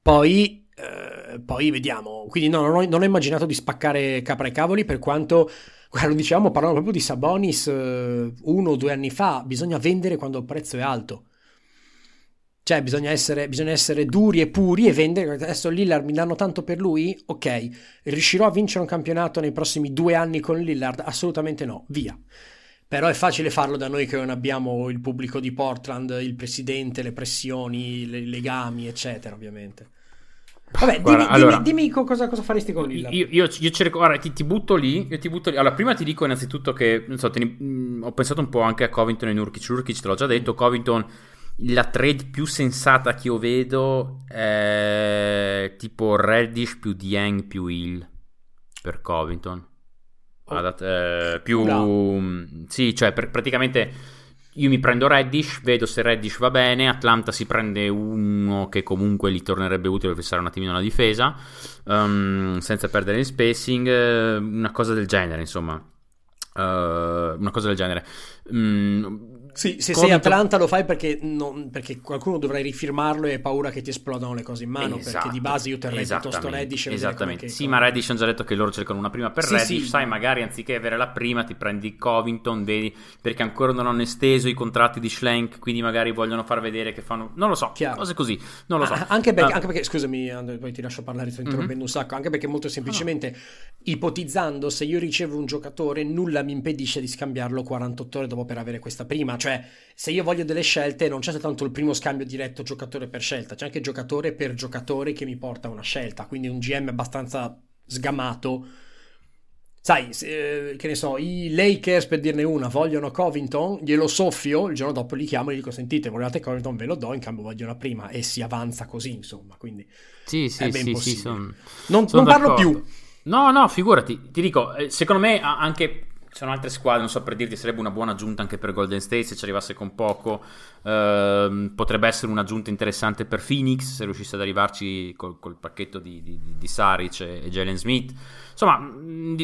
Poi, eh, poi vediamo. Quindi no, non ho, non ho immaginato di spaccare capra e cavoli per quanto, guarda, lo dicevamo, proprio di Sabonis eh, uno o due anni fa, bisogna vendere quando il prezzo è alto. Cioè, bisogna essere, bisogna essere duri e puri e vendere. Adesso Lillard mi danno tanto per lui? Ok. Riuscirò a vincere un campionato nei prossimi due anni con Lillard? Assolutamente no. Via. Però è facile farlo da noi che non abbiamo il pubblico di Portland, il presidente, le pressioni, le- i legami, eccetera, ovviamente. Vabbè, Guarda, dimmi, allora- dimmi- dimmi co- cosa, cosa faresti con Lillard. Io, io- io cerco, guarda, ti, ti butto lì, io ti butto lì. Allora, prima ti dico innanzitutto che, non so, ne- mh, ho pensato un po' anche a Covington e Nurkic. Nurkic te l'ho già detto, Covington, la trade più sensata che io vedo è tipo Reddish più Dieng più Hill per Covington. Oh. Adat- eh, più... Bravo. mh, Sì, cioè per- praticamente io mi prendo Reddish, vedo se Reddish va bene, Atlanta si prende uno che comunque gli tornerebbe utile per fissare un attimino la difesa, ehm, senza perdere il spacing, eh, una cosa del genere, insomma. Eh, una cosa del genere. Mm, Sì, se sei Covington- Atlanta lo fai perché, non- perché qualcuno dovrai rifirmarlo e hai paura che ti esplodano le cose in mano. perché Esatto, di base io terrei piuttosto Reddish. Esattamente. Sì, ma Reddish hanno già detto che loro cercano una prima per Sì, Reddish. sì. Sai, magari anziché avere la prima, ti prendi Covington, vedi, perché ancora non hanno esteso i contratti di Schlenk, quindi magari vogliono far vedere che fanno. Non lo so, Chiaro. cose così. Non lo so. Ah, Anche perché, Ah, anche perché- scusami, Andrea, poi ti lascio parlare, sto interrompendo un sacco. Anche perché, molto semplicemente, ipotizzando, se io ricevo un giocatore, nulla mi impedisce di scambiarlo 48 ore dopo per avere questa prima. Cioè, se io voglio delle scelte, non c'è soltanto il primo scambio diretto giocatore per scelta, c'è anche giocatore per giocatore che mi porta a una scelta. Quindi un GM abbastanza sgamato. Sai, se, eh, che ne so, i Lakers per dirne una vogliono Covington, glielo soffio, il giorno dopo li chiamo e gli dico sentite, volete Covington, ve lo do, in cambio voglio una prima e si avanza così, insomma, quindi Sì, è sì, ben sì, sì, possibile. son- non, sono non parlo più. No, no, figurati, ti dico, eh, secondo me anche ci sono altre squadre, non so per dirti, sarebbe una buona aggiunta anche per Golden State se ci arrivasse con poco. Ehm, potrebbe essere un'aggiunta interessante per Phoenix se riuscisse ad arrivarci col, col pacchetto di, di, di- Saric e, e Jalen Smith. Insomma,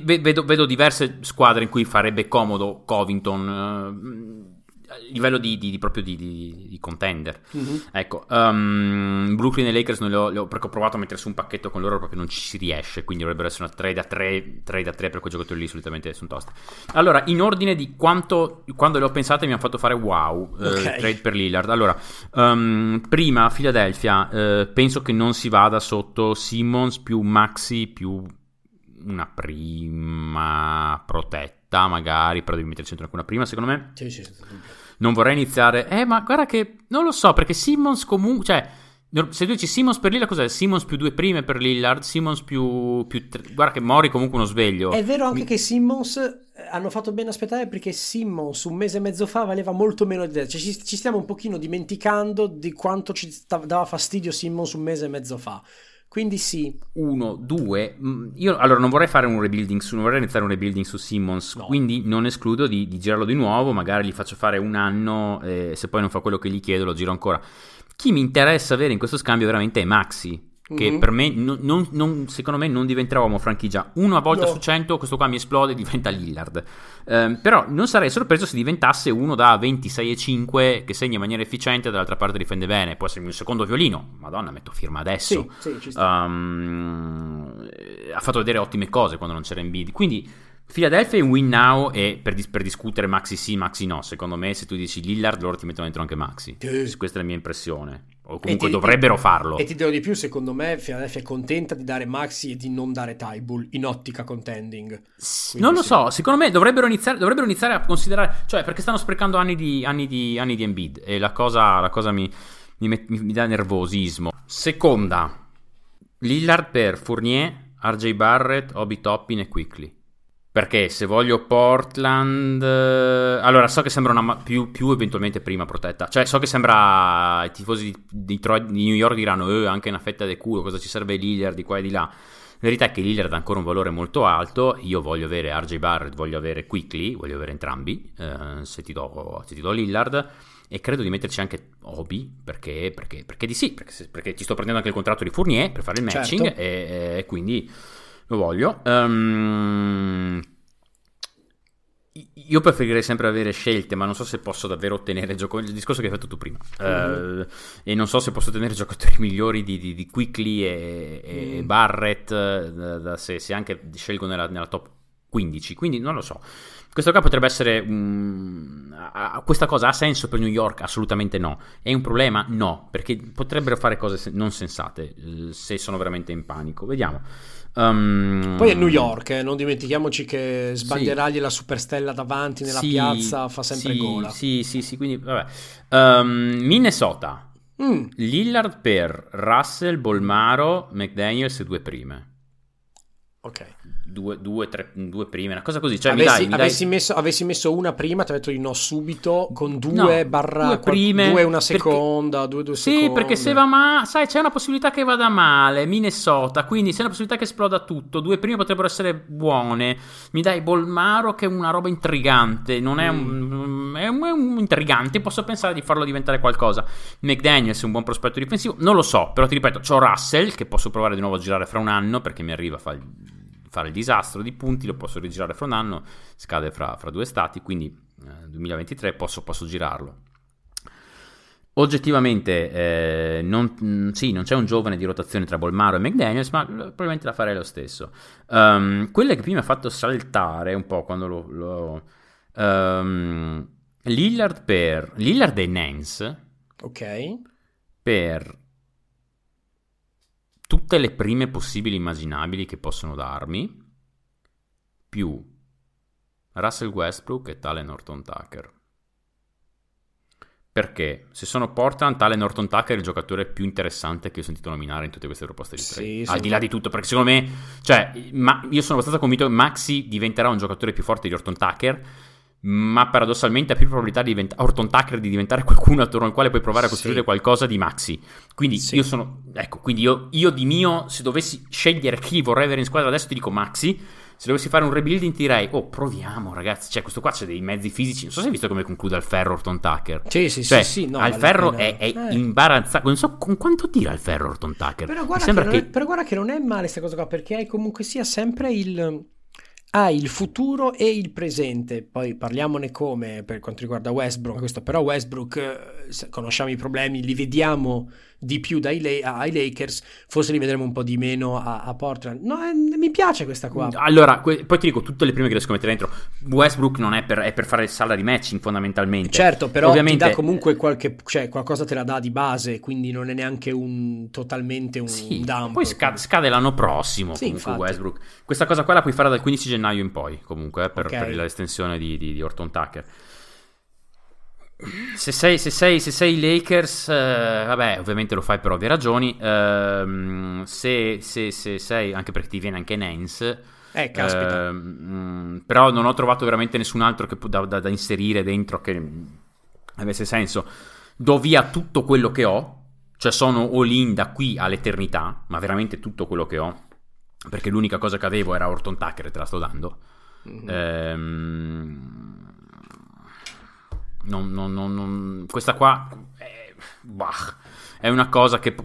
ve- vedo, vedo diverse squadre in cui farebbe comodo Covington. ehm, a livello di, di- di- proprio di, di- contender. Mhm. Ecco, um, Brooklyn e Lakers non le ho, le ho- perché ho provato a mettere su un pacchetto con loro proprio non ci si riesce, quindi dovrebbero essere una 3 da 3, 3 da 3 per quei giocatori lì solitamente sono toste. Allora, in ordine di quanto, quando le ho pensate mi hanno fatto fare wow, eh, Ok. trade per Lillard. Allora, um, prima Philadelphia, eh, penso che non si vada sotto Simmons più Maxi più una prima protetta magari, però devi metterci dentro anche una prima secondo me. Sì, sì, senza dubbio. Non vorrei iniziare. Eh, ma guarda che. Non lo so, perché Simmons comunque. Cioè. Se tu dici Simmons per Lillard, cos'è? Simmons più due prime per Lillard, Simmons più. più tre- Guarda che Mori comunque uno sveglio. È vero anche Mi- che Simmons eh, hanno fatto bene aspettare perché Simmons un mese e mezzo fa valeva molto meno di adesso. Cioè, ci, ci stiamo un pochino dimenticando di quanto ci dava fastidio Simmons un mese e mezzo fa. Quindi sì, Uno, due. mm, Io allora non vorrei fare un rebuilding su. Non vorrei iniziare un rebuilding su Simmons. No. Quindi non escludo di, di girarlo di nuovo. Magari gli faccio fare un anno. E se poi non fa quello che gli chiedo, lo giro ancora. Chi mi interessa avere in questo scambio veramente è Maxi. Che Mhm. per me, non- non- non- secondo me, non diventerà uomo franchigia. Una volta No. su 100, questo qua mi esplode e diventa Lillard. Ehm, però non sarei sorpreso se diventasse uno da 26 e 5 che segna in maniera efficiente e dall'altra parte difende bene. Può essere il mio secondo violino. Madonna, metto firma adesso. sì, sì. Um, eh, ha fatto vedere ottime cose quando non c'era Embiid. Quindi Philadelphia è un win now e per, dis- per discutere Maxi sì, Maxi no. Secondo me se tu dici Lillard loro ti mettono dentro anche Maxi. Questa è la mia impressione. O comunque ti- dovrebbero farlo. E ti dirò di più, secondo me Philadelphia è contenta di dare Maxi e di non dare Tybull in ottica contending. Quindi non lo sì. so, secondo me dovrebbero iniziare, dovrebbero iniziare a considerare, cioè perché stanno sprecando anni di, anni di, anni di Embiid e la cosa, la cosa mi, mi met- mi dà nervosismo. Seconda, Lillard per Fournier, RJ Barrett, Obi Toppin e Quickly. Perché se voglio Portland... eh, Allora, so che sembra una... Più, più eventualmente prima protetta. Cioè, so che sembra... I tifosi di, Detroit- di New York diranno eh, anche una fetta del culo, cosa ci serve Lillard di qua e di là. La verità è che Lillard ha ancora un valore molto alto. Io voglio avere RJ Barrett, voglio avere Quickly, voglio avere entrambi. eh, se, ti do, se ti do Lillard. E credo di metterci anche Obi perché, perché, perché di sì, perché, perché ti sto prendendo anche il contratto di Fournier per fare il matching Certo. e, e quindi lo voglio. Ehm, io preferirei sempre avere scelte, ma non so se posso davvero ottenere giocatori. Il discorso che hai fatto tu prima. Eh, e non so se posso ottenere giocatori migliori di, di- di Quickly e, e Mm. Barrett. eh, da- da- se, se anche scelgo nella, nella top 15. Quindi non lo so. Questo qua potrebbe essere. mm, ha- ha- questa cosa ha senso per New York? Assolutamente no. È un problema? No, perché potrebbero fare cose se- non sensate eh, se sono veramente in panico. Vediamo. Um, Poi è New York, eh, non dimentichiamoci che sbandierargli la superstella davanti nella Sì, piazza fa sempre sì, gola. Sì, sì, sì, quindi vabbè. Um, Minnesota. Mm, Lillard per Russell, Bolmaro, McDaniels e due prime. ok. Due, due, tre, due prime, una cosa così. Cioè, mi avessi, dai, mi dai- avessi messo, avessi messo una prima, ti ho detto di no subito, con due No, barra due qual- prime, due una perché- seconda, due due Sì, seconde. perché se va male, sai, c'è una possibilità che vada male. Minnesota, quindi c'è una possibilità che esploda tutto. Due prime potrebbero essere buone. Mi dai Bolmaro, che è una roba intrigante. Non è un, è un, è un intrigante. Posso pensare di farlo diventare qualcosa. McDaniels è un buon prospetto difensivo. Non lo so, però ti ripeto, c'ho Russell, che posso provare di nuovo a girare fra un anno perché mi arriva a fare il, fare il disastro di punti. Lo posso rigirare fra un anno. Scade fra, fra due stati, quindi eh, 2023 posso, posso girarlo. Oggettivamente, eh, non, mh, sì, non c'è un giovane di rotazione tra Bolmaro e McDaniels, ma l- probabilmente la farei lo stesso. Um, quella che prima ha fatto saltare un po' quando lo. lo um, Lillard per. Lillard e Nance Ok. per tutte le prime possibili immaginabili che possono darmi, più Russell Westbrook e tale Norton Tucker. Perché se sono Portland, tale Norton Tucker è il giocatore più interessante che ho sentito nominare in tutte queste proposte di trade. sì. Al di là di tutto, perché secondo me, cioè, ma io sono abbastanza convinto che Maxi diventerà un giocatore più forte di Orton Tucker. Ma paradossalmente ha più probabilità di diventare Orton Tucker di diventare qualcuno attorno al quale puoi provare a Sì. costruire qualcosa di Maxi. Quindi Sì. io sono. Ecco, quindi io, io di mio, se dovessi scegliere chi vorrei avere in squadra adesso, ti dico Maxi. Se dovessi fare un rebuilding, ti direi: Oh, proviamo, ragazzi. Cioè, questo qua c'è dei mezzi fisici. Non so se hai visto come conclude al ferro Orton Tucker. Sì, sì, Cioè, sì, sì, no, al vale ferro la pena. è, è Eh. imbarazzante. Non so con quanto tira al ferro Orton Tucker. Però guarda, che non che. è, però guarda che non è male questa cosa qua, perché hai comunque sia sempre il... Hai il futuro e il presente, poi parliamone come per quanto riguarda Westbrook, questo però Westbrook, eh, conosciamo i problemi, li vediamo di più dai ai Lakers, forse li vedremo un po' di meno a, a Portland. No, eh, mi piace questa qua. Allora, que- poi ti dico tutte le prime che riesco a mettere dentro. Westbrook non è per, è per fare il salary matching fondamentalmente. Certo, però Ovviamente- ti dà comunque qualche, cioè qualcosa te la dà di base, quindi non è neanche un totalmente un Sì, dump. poi scade, scade l'anno prossimo Sì, comunque infatti. Westbrook. Questa cosa qua la puoi fare dal 15 gennaio in poi, comunque, eh, per, Ok. per l'estensione di, di- di Orton Tucker. Se sei, se sei, se sei Lakers, eh, vabbè, ovviamente lo fai per ovvie ragioni. ehm, se, se- se sei, anche perché ti viene anche Nance. Eh, caspita. ehm, mm, però non ho trovato veramente nessun altro che, da, da- da inserire dentro che avesse senso. Do via tutto quello che ho, cioè sono all in da qui all'eternità, ma veramente tutto quello che ho. Perché l'unica cosa che avevo era Orton Tucker te la sto dando. Mhm. Ehm, non- non- non- questa qua è, bah, è una cosa che,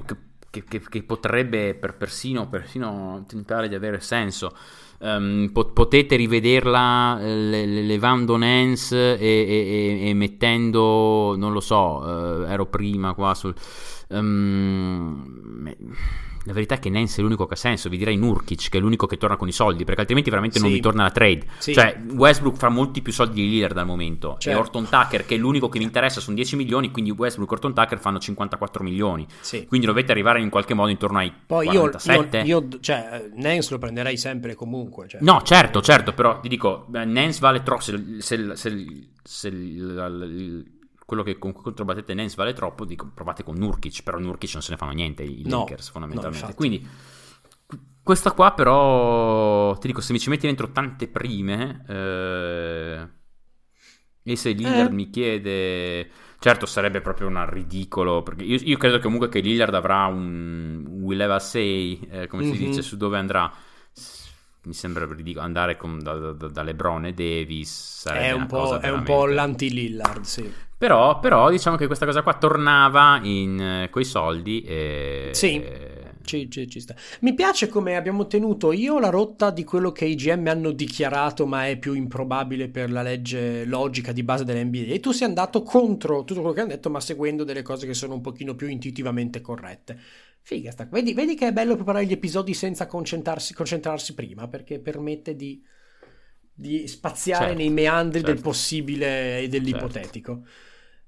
che- che- che- potrebbe per persino, persino tentare di avere senso. Ehm, po- potete rivederla eh, le- le- levando Nance e, e- e- mettendo, non lo so, eh, ero prima qua sul... ehm, me- la verità è che Nance è l'unico che ha senso, vi direi Nurkic che è l'unico che torna con i soldi, perché altrimenti veramente non Sì. vi torna la trade. Sì. Cioè, Westbrook fa molti più soldi di Lillard al momento. Certo. E Orton Tucker, che è l'unico che mi interessa, sono 10 milioni, quindi Westbrook e Orton Tucker fanno 54 milioni. Sì. Quindi dovete arrivare in qualche modo intorno ai Poi io, 47. io, io- cioè, Nance lo prenderei sempre comunque. Cioè. No, certo, certo, però ti dico, eh, Nance vale troppo. Se, se- se- se quello che con cui controbattete Nance vale troppo, dico, provate con Nurkic, però Nurkic non se ne fanno niente i No, Lakers fondamentalmente. no. Quindi Questa qua però, ti dico, se mi ci metti dentro tante prime, eh, e se Lillard Eh. mi chiede... Certo, sarebbe proprio un ridicolo, perché io, io credo comunque che Lillard avrà un will have a say, eh, come si Mhm. dice, su dove andrà. Mi sembra ridicolo andare con- da, da- da LeBron e Davis. È un po', è un po' l'anti-Lillard, sì. Però, però diciamo che questa cosa qua tornava in eh, quei soldi e... Sì. e- Ci, ci- ci sta. Mi piace come abbiamo tenuto io la rotta di quello che i GM hanno dichiarato, ma è più improbabile per la legge logica di base dell'NBA. E tu sei andato contro tutto quello che hanno detto, ma seguendo delle cose che sono un pochino più intuitivamente corrette. Figa sta. Vedi, vedi che è bello preparare gli episodi senza concentrarsi, concentrarsi prima, perché permette di, di spaziare Certo, nei meandri del certo. possibile e dell'ipotetico.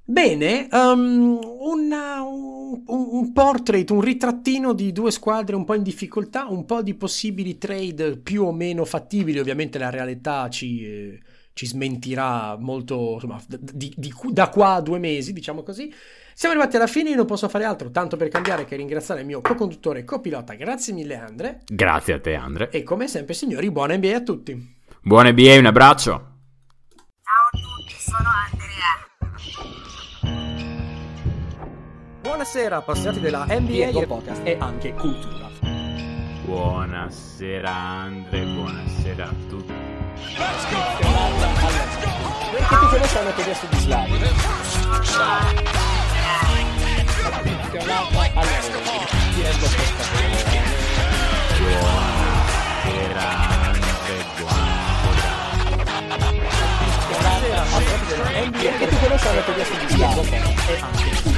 Bene, um, una- un, un- portrait, un ritrattino di due squadre un po' in difficoltà, un po' di possibili trade più o meno fattibili, ovviamente la realtà ci, eh, ci smentirà molto, insomma, di- di- da qua a due mesi, diciamo così. Siamo arrivati alla fine, io non posso fare altro, tanto per cambiare che ringraziare il mio co-conduttore e copilota, grazie mille Andre, Grazie a te, Andre. e come sempre signori, buona NBA a tutti. Buone NBA, un abbraccio. Ciao a tutti, sono Andrea. Buonasera, appassionati della NBA e podcast e anche cultura. Buonasera, Andre. Buonasera a tutti. Perché ti conosciamo che adesso di Slavia. Allora, ti reggo questa Buonasera, Andre. Buonasera. appassionati della NBA Perché ti che adesso di